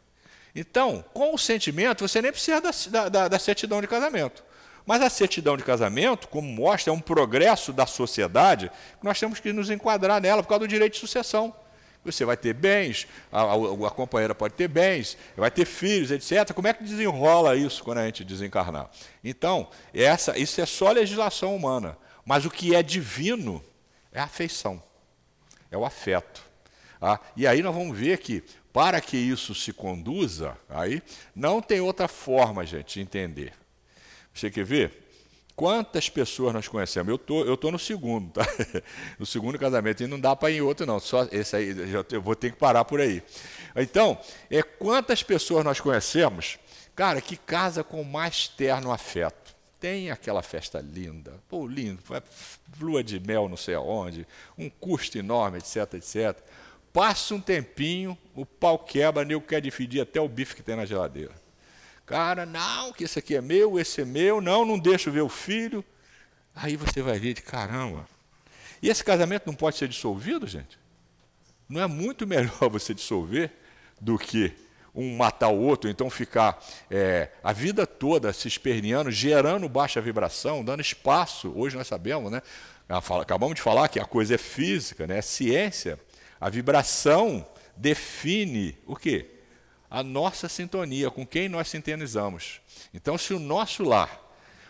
Então, com o sentimento, você nem precisa da, da, da certidão de casamento. Mas a certidão de casamento, como mostra, é um progresso da sociedade, nós temos que nos enquadrar nela por causa do direito de sucessão. Você vai ter bens, a, a, a, companheira pode ter bens, vai ter filhos, etc. Como é que desenrola isso quando a gente desencarnar? Então, essa, isso é só legislação humana. Mas o que é divino é a afeição, é o afeto. Ah, e aí nós vamos ver que, para que isso se conduza, aí não tem outra forma, gente, de entender. Você quer ver? Quantas pessoas nós conhecemos? Eu tô, eu tô no segundo, tá? No segundo casamento e não dá para ir em outro não. Só esse aí eu vou ter que parar por aí. Então, é quantas pessoas nós conhecemos, cara, que casa com mais terno afeto. Tem aquela festa linda, pô, lindo, lua de mel não sei aonde, um custo enorme, etc, etc. Passa um tempinho, o pau quebra, nego quer dividir até o bife que tem na geladeira. Cara, não, que esse aqui é meu, esse é meu, não, não deixo ver o filho. Aí você vai ver de caramba. E esse casamento não pode ser dissolvido, gente? Não é muito melhor você dissolver do que um matar o outro, então ficar é, a vida toda se esperneando, gerando baixa vibração, dando espaço. Hoje nós sabemos, né? Acabamos de falar que a coisa é física, né? é ciência. A vibração define o quê? A nossa sintonia, com quem nós sintonizamos. Então, se o nosso lar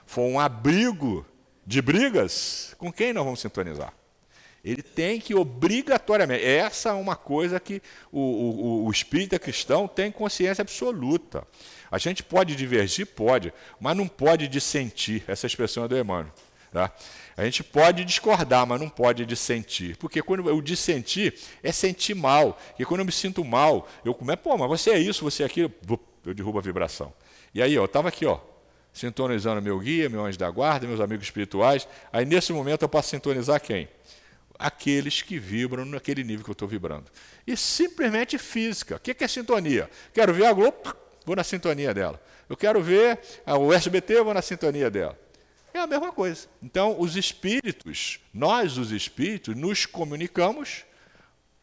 for um abrigo de brigas, com quem nós vamos sintonizar? Ele tem que obrigatoriamente. Essa é uma coisa que o, o, o espírita cristão tem consciência absoluta. A gente pode divergir? Pode, mas não pode dissentir. Essa expressão é do Emmanuel. Tá? A gente pode discordar, mas não pode dissentir. Porque quando eu dissentir, é sentir mal. E quando eu me sinto mal, eu começo, pô, mas você é isso, você é aquilo, eu derrubo a vibração. E aí, ó, eu estava aqui, ó, sintonizando meu guia, meu anjo da guarda, meus amigos espirituais. Aí, nesse momento, eu posso sintonizar quem? Aqueles que vibram naquele nível que eu estou vibrando. E simplesmente física. O que é sintonia? Quero ver a Globo, vou na sintonia dela. Eu quero ver o SBT, vou na sintonia dela. É a mesma coisa. Então, os espíritos, nós, os espíritos, nos comunicamos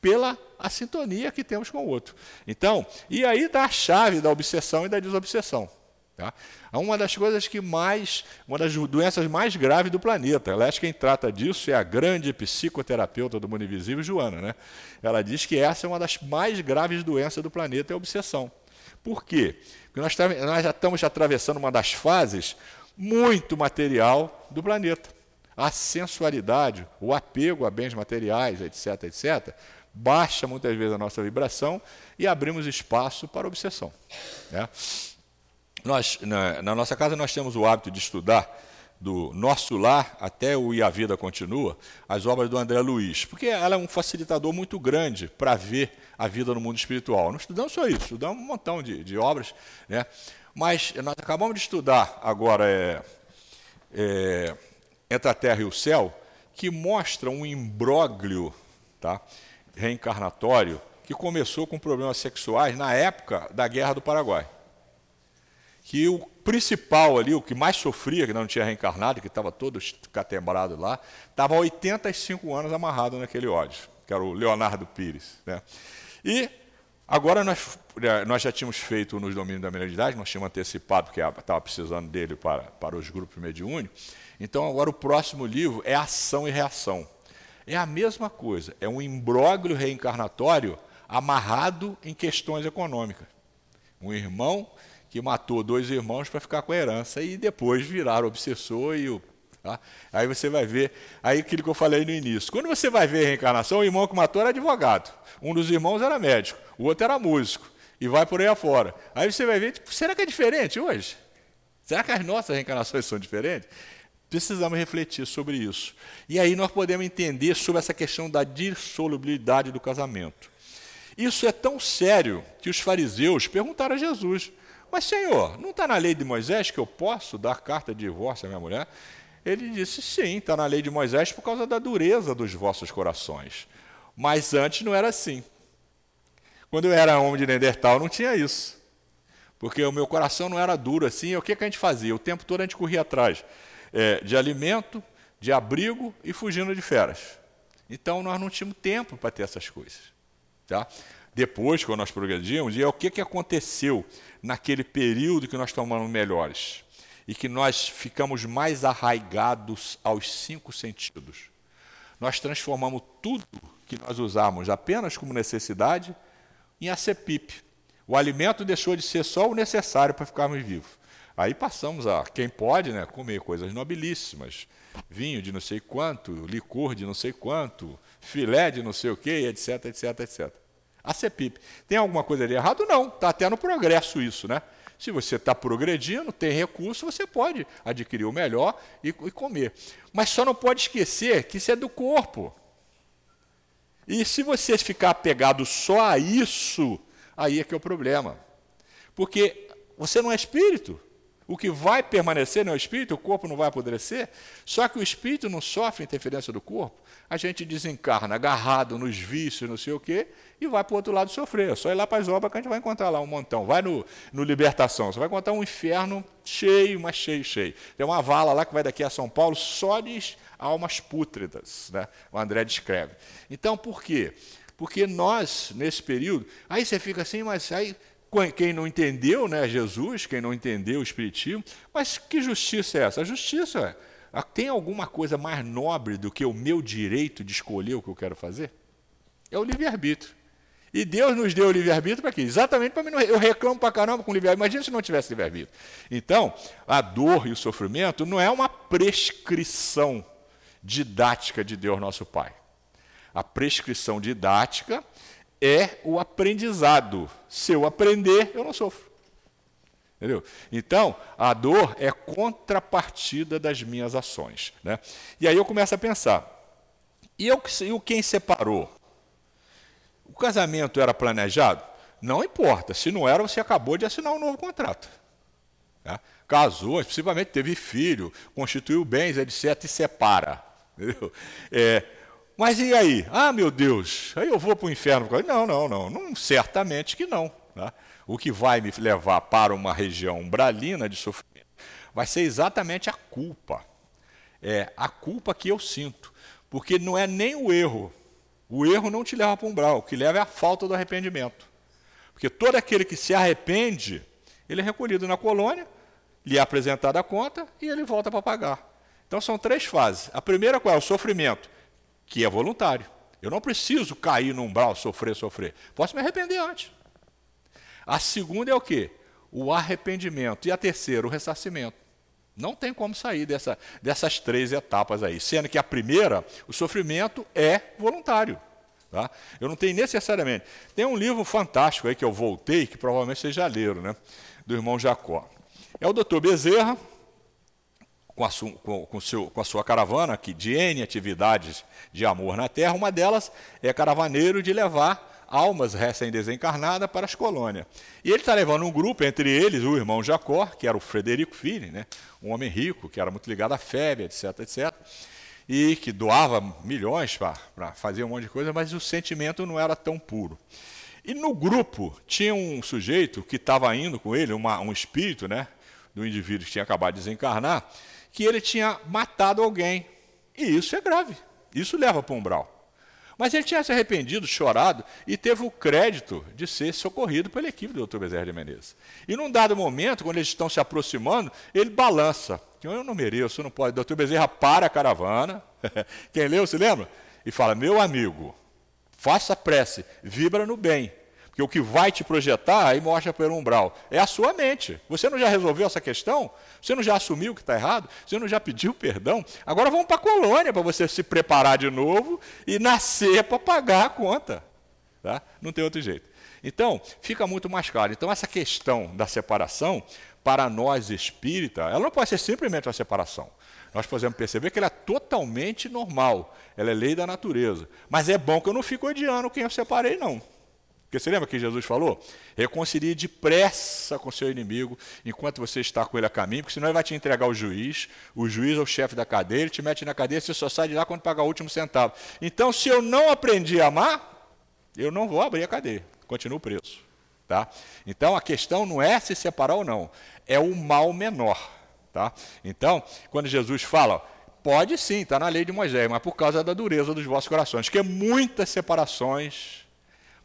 pela a sintonia que temos com o outro. Então, e aí dá a chave da obsessão e da desobsessão. Tá? Uma das coisas que mais, uma das doenças mais graves do planeta. Aliás, quem trata disso é a grande psicoterapeuta do mundo invisível, Joana. Né? Ela diz que essa é uma das mais graves doenças do planeta, é a obsessão. Por quê? Porque nós, nós já estamos atravessando uma das fases muito material do planeta. A sensualidade, o apego a bens materiais, etc., etc., baixa muitas vezes a nossa vibração e abrimos espaço para obsessão. Né? Nós, na, na, nossa casa, nós temos o hábito de estudar do nosso lar até o E a Vida Continua, as obras do André Luiz, porque ela é um facilitador muito grande para ver a vida no mundo espiritual. Não estudamos só isso, estudamos um montão de, de obras, né? Mas nós acabamos de estudar agora é, é, Entre a Terra e o Céu, que mostra um imbróglio tá, reencarnatório que começou com problemas sexuais na época da Guerra do Paraguai. Que o principal ali, o que mais sofria, que não tinha reencarnado, que estava todo catembrado lá, estava há 85 anos amarrado naquele ódio, que era o Leonardo Pires. Né? E agora nós, nós já tínhamos feito nos domínios da mediunidade, nós tínhamos antecipado, porque estava precisando dele para, para os grupos mediúnicos. Então agora o próximo livro é Ação e Reação. É a mesma coisa, é um imbróglio reencarnatório amarrado em questões econômicas. Um irmão que matou dois irmãos para ficar com a herança e depois virar obsessor e o Tá? Aí você vai ver, aí aquilo que eu falei no início. Quando você vai ver a reencarnação, o irmão que matou era advogado. Um dos irmãos era médico, o outro era músico. E vai por aí afora. Aí você vai ver, tipo, será que é diferente hoje? Será que as nossas reencarnações são diferentes? Precisamos refletir sobre isso. E aí nós podemos entender sobre essa questão da dissolubilidade do casamento. Isso é tão sério que os fariseus perguntaram a Jesus: Mas, Senhor, não está na lei de Moisés que eu posso dar carta de divórcio à minha mulher? Ele disse: Sim, está na lei de Moisés por causa da dureza dos vossos corações. Mas antes não era assim. Quando eu era homem de Neandertal, não tinha isso. Porque o meu coração não era duro assim. O que, que a gente fazia? O tempo todo a gente corria atrás é, de alimento, de abrigo e fugindo de feras. Então nós não tínhamos tempo para ter essas coisas. Tá? Depois, quando nós progredimos, e é o que, que aconteceu naquele período que nós tomamos melhores e que nós ficamos mais arraigados aos cinco sentidos. Nós transformamos tudo que nós usamos apenas como necessidade em acepip. O alimento deixou de ser só o necessário para ficarmos vivos. Aí passamos a, quem pode, né, comer coisas nobilíssimas, vinho de não sei quanto, licor de não sei quanto, filé de não sei o quê, etc, etc, etc. A CEPIP. Tem alguma coisa ali errado? Não, está até no progresso isso, né? Se você está progredindo, tem recurso, você pode adquirir o melhor e, e comer. Mas só não pode esquecer que isso é do corpo. E se você ficar apegado só a isso, aí é que é o problema. Porque você não é espírito. O que vai permanecer não é espírito, o corpo não vai apodrecer. Só que o espírito não sofre interferência do corpo. A gente desencarna agarrado nos vícios, não sei o quê, e vai para o outro lado sofrer. É só ir lá para as obras que a gente vai encontrar lá um montão. Vai no, no Libertação, você vai encontrar um inferno cheio, mas cheio, cheio. Tem uma vala lá que vai daqui a São Paulo só de almas pútridas, né? o André descreve. Então, por quê? Porque nós, nesse período, aí você fica assim, mas aí quem não entendeu né, Jesus, quem não entendeu o Espiritismo, mas que justiça é essa? A justiça é. Tem alguma coisa mais nobre do que o meu direito de escolher o que eu quero fazer? É o livre-arbítrio. E Deus nos deu o livre-arbítrio para quê? Exatamente para mim. Eu reclamo para caramba com o livre-arbítrio. Imagina se não tivesse livre-arbítrio. Então, a dor e o sofrimento não é uma prescrição didática de Deus, nosso Pai. A prescrição didática é o aprendizado. Se eu aprender, eu não sofro. Entendeu? Então, a dor é contrapartida das minhas ações. Né? E aí eu começo a pensar: e, eu, e quem separou? O casamento era planejado? Não importa. Se não era, você acabou de assinar um novo contrato. Né? Casou, possivelmente teve filho, constituiu bens, etc., e separa. É, mas e aí? Ah, meu Deus, aí eu vou para o inferno. Não, não, não, não, certamente que não. Tá? O que vai me levar para uma região umbralina de sofrimento vai ser exatamente a culpa. É a culpa que eu sinto. Porque não é nem o erro. O erro não te leva para o umbral, o que leva é a falta do arrependimento. Porque todo aquele que se arrepende, ele é recolhido na colônia, lhe é apresentada a conta e ele volta para pagar. Então são três fases. A primeira qual é? O sofrimento que é voluntário. Eu não preciso cair no umbral, sofrer, sofrer. Posso me arrepender antes. A segunda é o quê? O arrependimento. E a terceira, o ressarcimento. Não tem como sair dessa, dessas três etapas aí. Sendo que a primeira, o sofrimento é voluntário. Tá? Eu não tenho necessariamente. Tem um livro fantástico aí que eu voltei, que provavelmente vocês já leram, né? do irmão Jacó. É o doutor Bezerra, com a, com, com, seu, com a sua caravana, que de N atividades de amor na terra, uma delas é caravaneiro de levar almas recém-desencarnadas para as colônias. E ele está levando um grupo, entre eles o irmão Jacó, que era o Frederico Filho, né? um homem rico, que era muito ligado à febre, etc, etc, e que doava milhões para fazer um monte de coisa, mas o sentimento não era tão puro. E no grupo tinha um sujeito que estava indo com ele, uma, um espírito, né? do indivíduo que tinha acabado de desencarnar, que ele tinha matado alguém. E isso é grave. Isso leva para o umbral. Mas ele tinha se arrependido, chorado e teve o crédito de ser socorrido pela equipe do Dr. Bezerra de Menezes. E num dado momento, quando eles estão se aproximando, ele balança. Eu não mereço, não pode. Dr. Bezerra para a caravana. Quem leu, se lembra? E fala: Meu amigo, faça prece, vibra no bem. Porque o que vai te projetar aí mostra pelo umbral. É a sua mente. Você não já resolveu essa questão? Você não já assumiu que está errado? Você não já pediu perdão? Agora vamos para a colônia para você se preparar de novo e nascer para pagar a conta. Tá? Não tem outro jeito. Então, fica muito mais claro. Então, essa questão da separação, para nós espírita, ela não pode ser simplesmente uma separação. Nós podemos perceber que ela é totalmente normal. Ela é lei da natureza. Mas é bom que eu não fique odiando quem eu separei, não. Porque você lembra que Jesus falou? Reconcilie depressa com seu inimigo enquanto você está com ele a caminho, porque senão ele vai te entregar ao juiz, o juiz é o chefe da cadeia, ele te mete na cadeia, você só sai de lá quando pagar o último centavo. Então, se eu não aprendi a amar, eu não vou abrir a cadeia, continuo preso. Tá? Então, a questão não é se separar ou não, é o mal menor. Tá? Então, quando Jesus fala, pode sim, está na lei de Moisés, mas por causa da dureza dos vossos corações, que muitas separações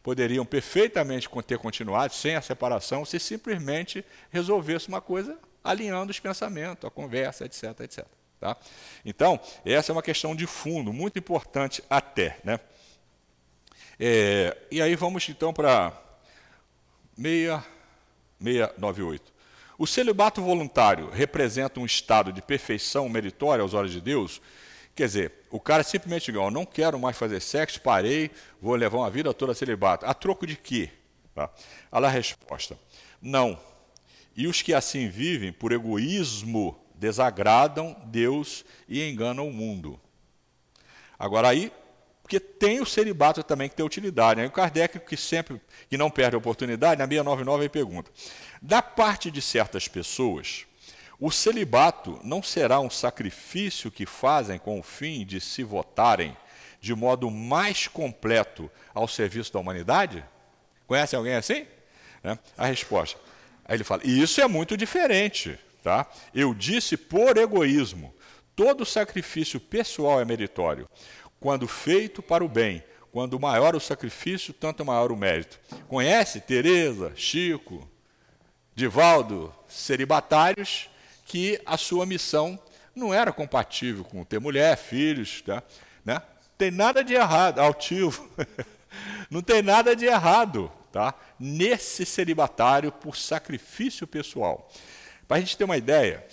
poderiam perfeitamente ter continuado sem a separação se simplesmente resolvesse uma coisa alinhando os pensamentos, a conversa, etc, etc. Tá? Então, essa é uma questão de fundo, muito importante até. Né? É, e aí vamos então para 698. O celibato voluntário representa um estado de perfeição meritória aos olhos de Deus Quer dizer, o cara simplesmente diz, não quero mais fazer sexo, parei, vou levar uma vida toda celibato. A troco de quê? Tá? Olha a resposta. Não. E os que assim vivem, por egoísmo, desagradam Deus e enganam o mundo. Agora aí, porque tem o celibato também que tem utilidade. Né? O Kardec, que sempre que não perde a oportunidade, na 699 ele pergunta: da parte de certas pessoas, o celibato não será um sacrifício que fazem com o fim de se votarem de modo mais completo ao serviço da humanidade? Conhece alguém assim? Né? A resposta. Aí ele fala: isso é muito diferente. Tá? Eu disse por egoísmo. Todo sacrifício pessoal é meritório, quando feito para o bem. Quando maior o sacrifício, tanto maior o mérito. Conhece Teresa, Chico, Divaldo, celibatários que a sua missão não era compatível com ter mulher, filhos, tá? né? Tem nada de errado, altivo. não tem nada de errado, tá? Nesse celibatário por sacrifício pessoal. Para a gente ter uma ideia,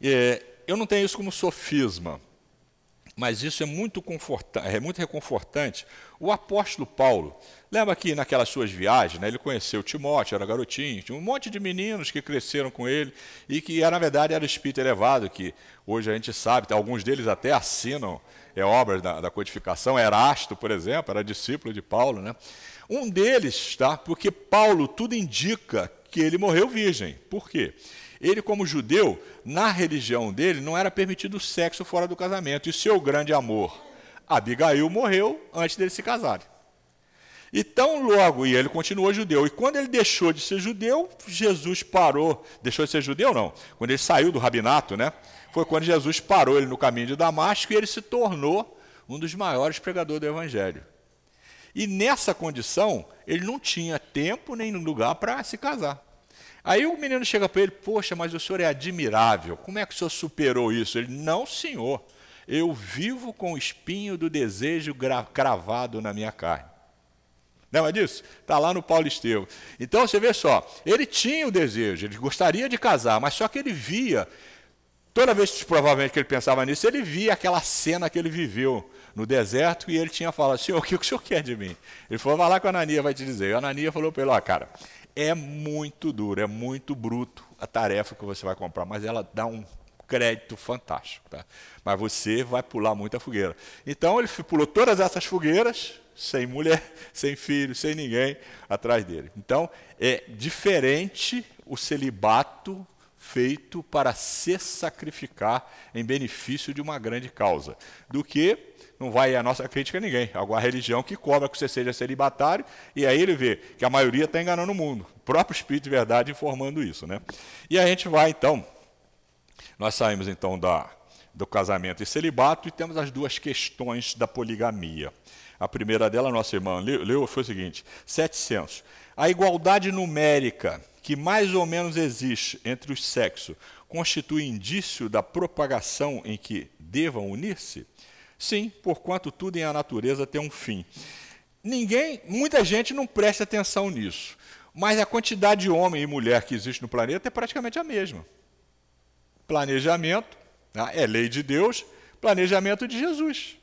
é, eu não tenho isso como sofisma, mas isso é muito, é muito reconfortante. O apóstolo Paulo, lembra que naquelas suas viagens, né, ele conheceu Timóteo, era garotinho, tinha um monte de meninos que cresceram com ele e que, na verdade, era espírito elevado, que hoje a gente sabe, alguns deles até assinam é, obras da, da codificação. Erasto, por exemplo, era discípulo de Paulo. Né? Um deles, tá, porque Paulo tudo indica que ele morreu virgem. Por quê? Ele, como judeu, na religião dele, não era permitido sexo fora do casamento. E seu grande amor, Abigail, morreu antes dele se casarem. Então, logo, e ele continuou judeu. E quando ele deixou de ser judeu, Jesus parou. Deixou de ser judeu, não. Quando ele saiu do rabinato, né? Foi quando Jesus parou ele no caminho de Damasco e ele se tornou um dos maiores pregadores do Evangelho. E nessa condição, ele não tinha tempo nem lugar para se casar. Aí o menino chega para ele, poxa, mas o senhor é admirável, como é que o senhor superou isso? Ele, não, senhor, eu vivo com o espinho do desejo cravado na minha carne. Lembra disso? Está lá no Paulo Estevão. Então você vê só, ele tinha o desejo, ele gostaria de casar, mas só que ele via, toda vez que provavelmente que ele pensava nisso, ele via aquela cena que ele viveu no deserto e ele tinha falado, senhor, o que o senhor quer de mim? Ele falou, vai lá que a Anania vai te dizer. E a Anania falou para ele, ó, cara, é muito duro, é muito bruto a tarefa que você vai comprar, mas ela dá um crédito fantástico. Tá? Mas você vai pular muita fogueira. Então ele pulou todas essas fogueiras, sem mulher, sem filho, sem ninguém atrás dele. Então é diferente o celibato feito para se sacrificar em benefício de uma grande causa, do que não vai a nossa crítica a ninguém. Alguma religião que cobra que você seja celibatário, e aí ele vê que a maioria está enganando o mundo. O próprio Espírito de Verdade informando isso. Né? E a gente vai, então, Nós saímos então da, do casamento e celibato e temos as duas questões da poligamia. A primeira dela, nossa irmã leu, foi o seguinte: 700. A igualdade numérica que mais ou menos existe entre os sexos constitui indício da propagação em que devam unir-se? Sim, porquanto tudo em a natureza tem um fim. Ninguém, muita gente não presta atenção nisso, mas a quantidade de homem e mulher que existe no planeta é praticamente a mesma. Planejamento, tá? é lei de Deus, planejamento de Jesus.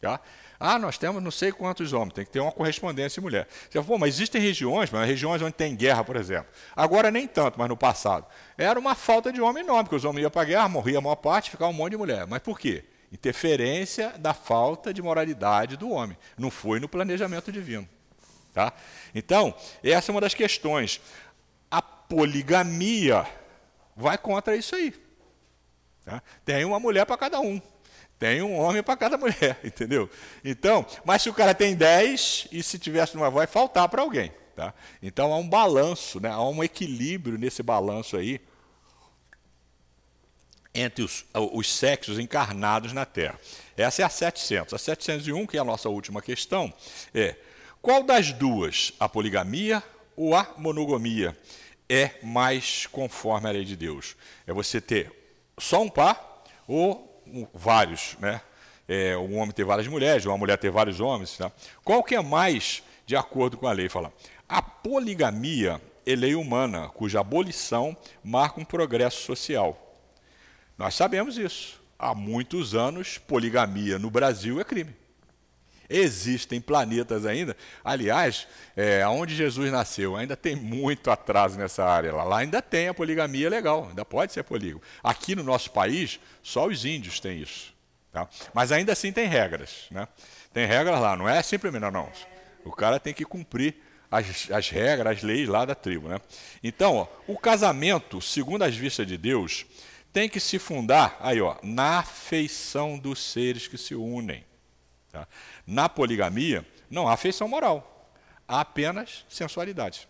Tá? Ah, nós temos não sei quantos homens, tem que ter uma correspondência mulher. Você fala, mas existem regiões, mas regiões onde tem guerra, por exemplo. Agora nem tanto, mas no passado. Era uma falta de homem enorme, porque os homens iam para a guerra, morria a maior parte, ficava um monte de mulher. Mas por quê? Interferência da falta de moralidade do homem. Não foi no planejamento divino. Tá? Então, essa é uma das questões. A poligamia vai contra isso aí. Tá? Tem uma mulher para cada um. Tem um homem para cada mulher, entendeu? Então, mas se o cara tem 10 e se tivesse uma vai faltar para alguém, tá? Então há um balanço, né? Há um equilíbrio nesse balanço aí entre os, os sexos encarnados na Terra. Essa é a 700. A 701, que é a nossa última questão, é qual das duas, a poligamia ou a monogamia, é mais conforme à lei de Deus? É você ter só um par ou vários, né? É, um homem ter várias mulheres, uma mulher ter vários homens. Tá? Qual que é mais de acordo com a lei? Fala, a poligamia é lei humana, cuja abolição marca um progresso social. Nós sabemos isso. Há muitos anos, poligamia no Brasil é crime. Existem planetas ainda. Aliás, é, onde Jesus nasceu, ainda tem muito atraso nessa área. Lá, lá ainda tem a poligamia legal, ainda pode ser polígamo. Aqui no nosso país, só os índios têm isso. Tá? Mas ainda assim tem regras. Né? Tem regras lá, não é simplesmente, não, não. O cara tem que cumprir as, as regras, as leis lá da tribo. Né? Então, ó, o casamento, segundo as vistas de Deus, tem que se fundar aí, ó, na afeição dos seres que se unem. Tá? Na poligamia, não há afeição moral, há apenas sensualidade.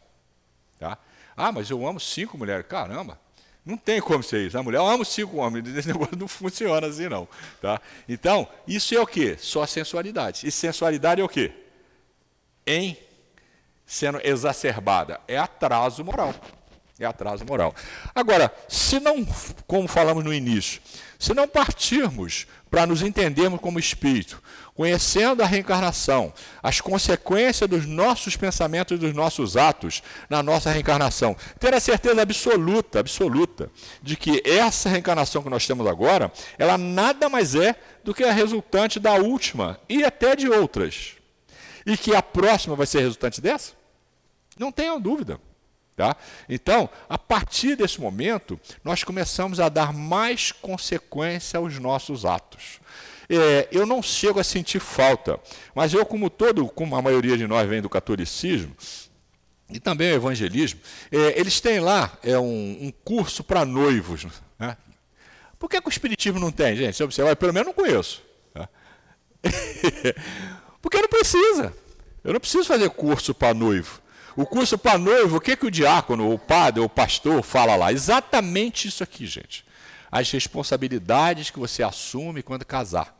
Tá? Ah, mas eu amo cinco mulheres. Caramba, não tem como ser isso. A mulher, eu amo cinco homens. Esse negócio não funciona assim, não. Tá? Então, isso é o quê? Só sensualidade. E sensualidade é o quê? Em sendo exacerbada. É atraso moral. É atraso moral. Agora, se não, como falamos no início, se não partirmos para nos entendermos como espírito, conhecendo a reencarnação, as consequências dos nossos pensamentos e dos nossos atos na nossa reencarnação, ter a certeza absoluta, absoluta, de que essa reencarnação que nós temos agora, ela nada mais é do que a resultante da última e até de outras. E que a próxima vai ser resultante dessa? Não tenham dúvida. Tá? Então, a partir desse momento, nós começamos a dar mais consequência aos nossos atos. É, eu não chego a sentir falta, mas eu, como todo, como a maioria de nós vem do catolicismo, e também o evangelismo, é, eles têm lá é, um, um curso para noivos. Né? Por que, que, o Espiritismo não tem, gente? Você observa, pelo menos não conheço. Tá? Porque não precisa. Eu não preciso fazer curso para noivo. O curso para noivo, o que, que o diácono, o padre, o pastor fala lá? Exatamente isso aqui, gente. As responsabilidades que você assume quando casar.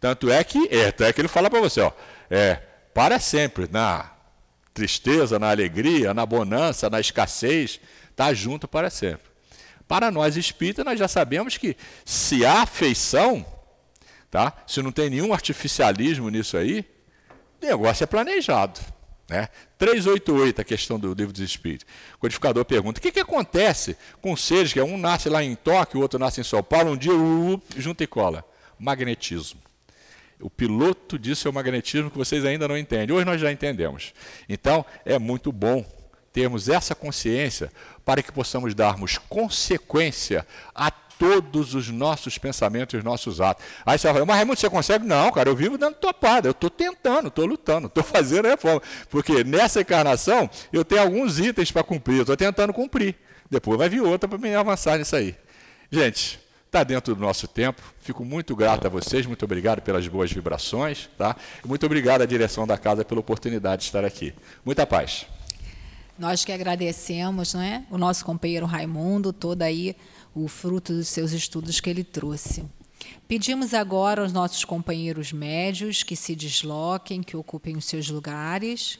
Tanto é que, é, é que ele fala para você, ó, é, para sempre, na tristeza, na alegria, na bonança, na escassez, está junto para sempre. Para nós espíritas, nós já sabemos que se há afeição, tá? se não tem nenhum artificialismo nisso aí, o negócio é planejado. Né? 388, a questão do livro dos Espíritos. O codificador pergunta: o que, que acontece com seres que um nasce lá em Tóquio, o outro nasce em São Paulo, um dia uh, junta e cola? Magnetismo. O piloto disso é o magnetismo que vocês ainda não entendem. Hoje nós já entendemos. Então, é muito bom termos essa consciência para que possamos darmos consequência a todos os nossos pensamentos e os nossos atos. Aí você vai mas Raimundo, você consegue? Não, cara, eu vivo dando topada, eu estou tentando, estou lutando, estou fazendo reforma. Porque nessa encarnação eu tenho alguns itens para cumprir, eu estou tentando cumprir. Depois vai vir outra para me avançar nisso aí. Gente, está dentro do nosso tempo. Fico muito grato a vocês, muito obrigado pelas boas vibrações, tá? Muito obrigado à direção da casa pela oportunidade de estar aqui. Muita paz. Nós que agradecemos, não é? O nosso companheiro Raimundo, todo aí o fruto dos seus estudos que ele trouxe. Pedimos agora aos nossos companheiros médios que se desloquem, que ocupem os seus lugares.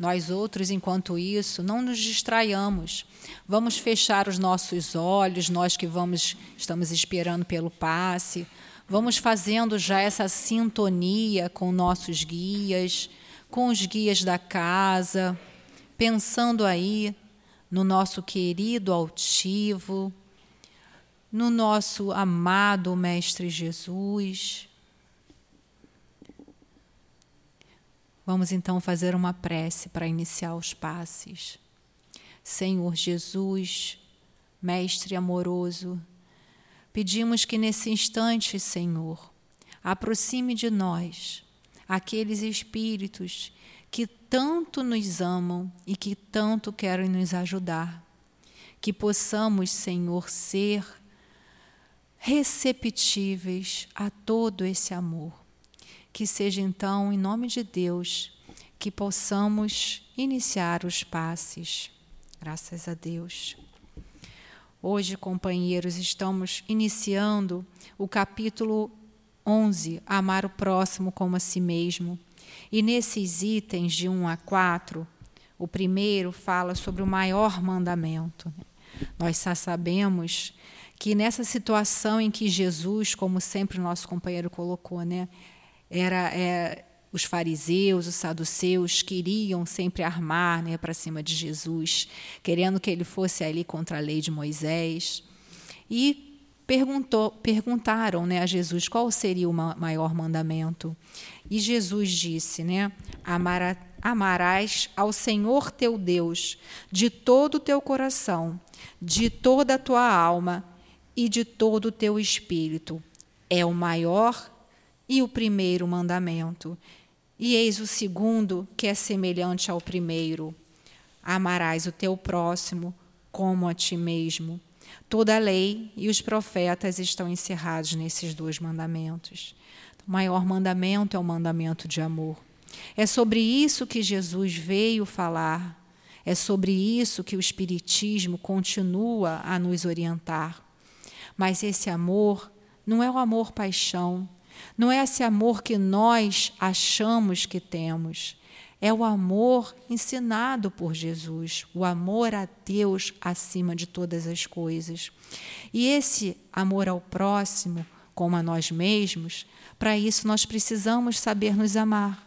Nós outros, enquanto isso, não nos distraiamos. Vamos fechar os nossos olhos, nós que vamos estamos esperando pelo passe. Vamos fazendo já essa sintonia com nossos guias, com os guias da casa, pensando aí no nosso querido altivo, no nosso amado Mestre Jesus. Vamos então fazer uma prece para iniciar os passes. Senhor Jesus, Mestre amoroso, pedimos que nesse instante, Senhor, aproxime de nós aqueles espíritos que tanto nos amam e que tanto querem nos ajudar. Que possamos, Senhor, ser receptíveis a todo esse amor que seja então, em nome de Deus, que possamos iniciar os passes. Graças a Deus. Hoje, companheiros, estamos iniciando o capítulo 11, Amar o próximo como a si mesmo. E nesses itens de 1 a 4, o primeiro fala sobre o maior mandamento. Nós só sabemos que nessa situação em que Jesus, como sempre o nosso companheiro colocou, né, era é, os fariseus, os saduceus queriam sempre armar né, para cima de Jesus, querendo que ele fosse ali contra a lei de Moisés. E perguntou, perguntaram né, a Jesus qual seria o maior mandamento. E Jesus disse: né, Amara, Amarás ao Senhor teu Deus de todo o teu coração, de toda a tua alma e de todo o teu espírito. É o maior e o primeiro mandamento. E eis o segundo, que é semelhante ao primeiro: amarás o teu próximo como a ti mesmo. Toda a lei e os profetas estão encerrados nesses dois mandamentos. O maior mandamento é o mandamento de amor. É sobre isso que Jesus veio falar. É sobre isso que o Espiritismo continua a nos orientar. Mas esse amor não é o amor-paixão, não é esse amor que nós achamos que temos. É o amor ensinado por Jesus, o amor a Deus acima de todas as coisas. E esse amor ao próximo, como a nós mesmos, para isso nós precisamos saber nos amar.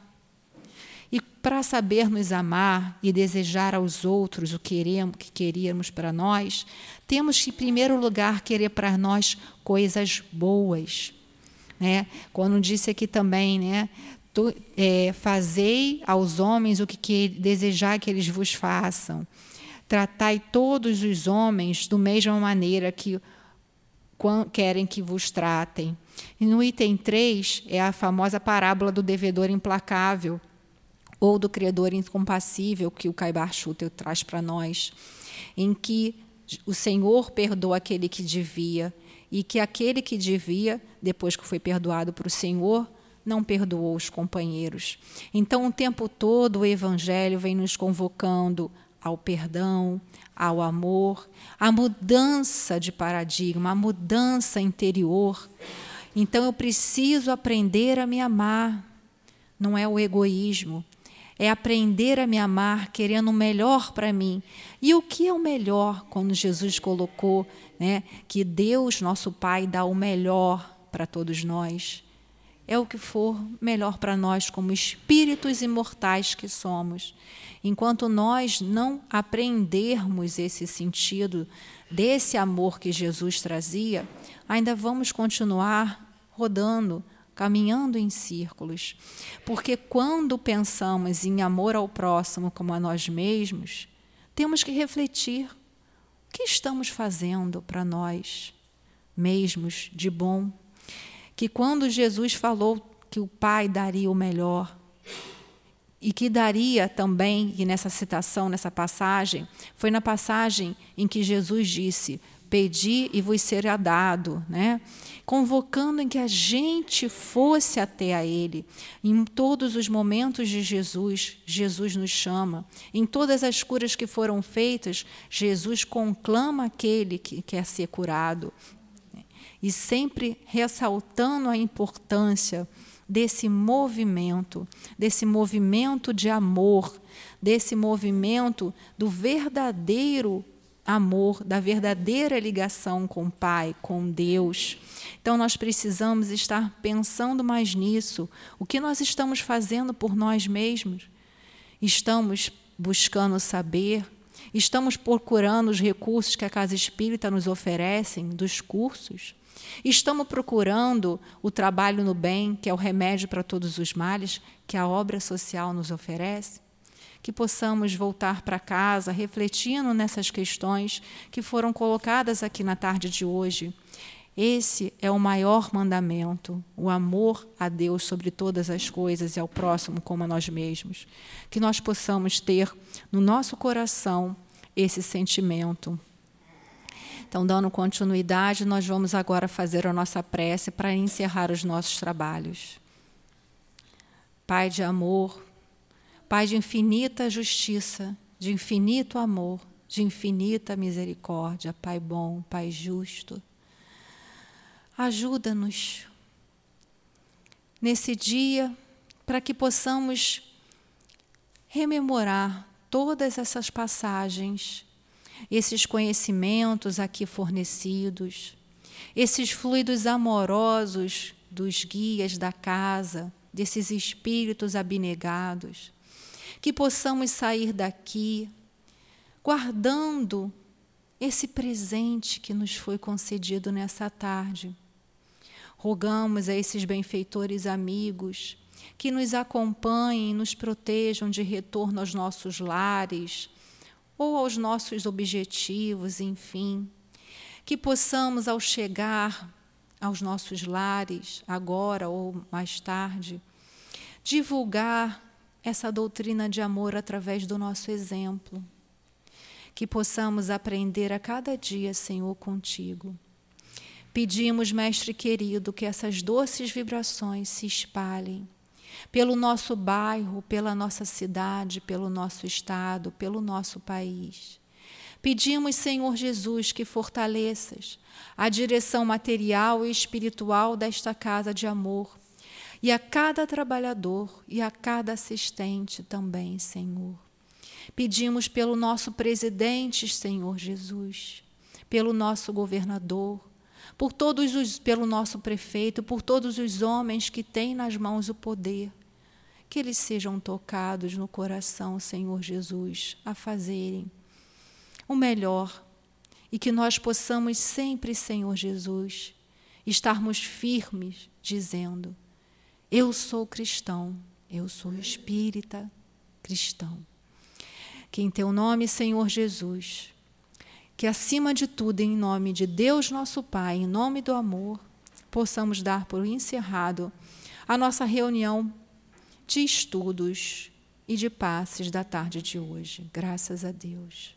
E para saber nos amar e desejar aos outros o queremos, que queríamos para nós, temos que, em primeiro lugar, querer para nós coisas boas né? Quando disse aqui também, né? Tu, é, fazei aos homens o que, que desejar que eles vos façam. Tratai todos os homens da mesma maneira que querem que vos tratem. E no item 3 é a famosa parábola do devedor implacável ou do credor incompassível que o Caibar Schutter traz para nós, em que o Senhor perdoa aquele que devia e que aquele que devia, depois que foi perdoado para o Senhor, não perdoou os companheiros. Então, o tempo todo, o Evangelho vem nos convocando ao perdão, ao amor, à mudança de paradigma, à mudança interior. Então, eu preciso aprender a me amar. Não é o egoísmo, é aprender a me amar, querendo o melhor para mim. E o que é o melhor quando Jesus colocou né, que Deus, nosso Pai, dá o melhor para todos nós. É o que for melhor para nós, como espíritos imortais que somos. Enquanto nós não aprendermos esse sentido desse amor que Jesus trazia, ainda vamos continuar rodando, caminhando em círculos. Porque quando pensamos em amor ao próximo como a nós mesmos, temos que refletir que estamos fazendo para nós mesmos de bom? Que quando Jesus falou que o Pai daria o melhor, e que daria também, e nessa citação, nessa passagem, foi na passagem em que Jesus disse: Pedi e vos será dado, né? convocando em que a gente fosse até a Ele. Em todos os momentos de Jesus, Jesus nos chama. Em todas as curas que foram feitas, Jesus conclama aquele que quer ser curado. E sempre ressaltando a importância desse movimento, desse movimento de amor, desse movimento do verdadeiro amor, da verdadeira ligação com o Pai, com Deus. Então nós precisamos estar pensando mais nisso. O que nós estamos fazendo por nós mesmos? Estamos buscando saber, estamos procurando os recursos que a Casa Espírita nos oferecem, dos cursos. Estamos procurando o trabalho no bem, que é o remédio para todos os males, que a obra social nos oferece que possamos voltar para casa refletindo nessas questões que foram colocadas aqui na tarde de hoje. Esse é o maior mandamento, o amor a Deus sobre todas as coisas e ao próximo como a nós mesmos. Que nós possamos ter no nosso coração esse sentimento. Então, dando continuidade, nós vamos agora fazer a nossa prece para encerrar os nossos trabalhos. Pai de amor, Pai de infinita justiça, de infinito amor, de infinita misericórdia, Pai bom, Pai justo. Ajuda-nos nesse dia para que possamos rememorar todas essas passagens, esses conhecimentos aqui fornecidos, esses fluidos amorosos dos guias da casa, desses espíritos abnegados que possamos sair daqui guardando esse presente que nos foi concedido nessa tarde. Rogamos a esses benfeitores amigos que nos acompanhem nos protejam de retorno aos nossos lares ou aos nossos objetivos, enfim. Que possamos, ao chegar aos nossos lares, agora ou mais tarde, divulgar essa doutrina de amor através do nosso exemplo. Que possamos aprender a cada dia, Senhor, contigo. Pedimos, Mestre querido, que essas doces vibrações se espalhem pelo nosso bairro, pela nossa cidade, pelo nosso estado, pelo nosso país. Pedimos, Senhor Jesus, que fortaleças a direção material e espiritual desta casa de amor e a cada trabalhador e a cada assistente também, Senhor. Pedimos pelo nosso presidente, Senhor Jesus, pelo nosso governador, por todos os, pelo nosso prefeito, por todos os homens que têm nas mãos o poder, que eles sejam tocados no coração, Senhor Jesus, a fazerem o melhor e que nós possamos sempre, Senhor Jesus, estarmos firmes, dizendo: eu sou cristão, eu sou espírita cristão. Que em teu nome, Senhor Jesus, que acima de tudo, em nome de Deus nosso Pai, em nome do amor, possamos dar por encerrado a nossa reunião de estudos e de passes da tarde de hoje. Graças a Deus.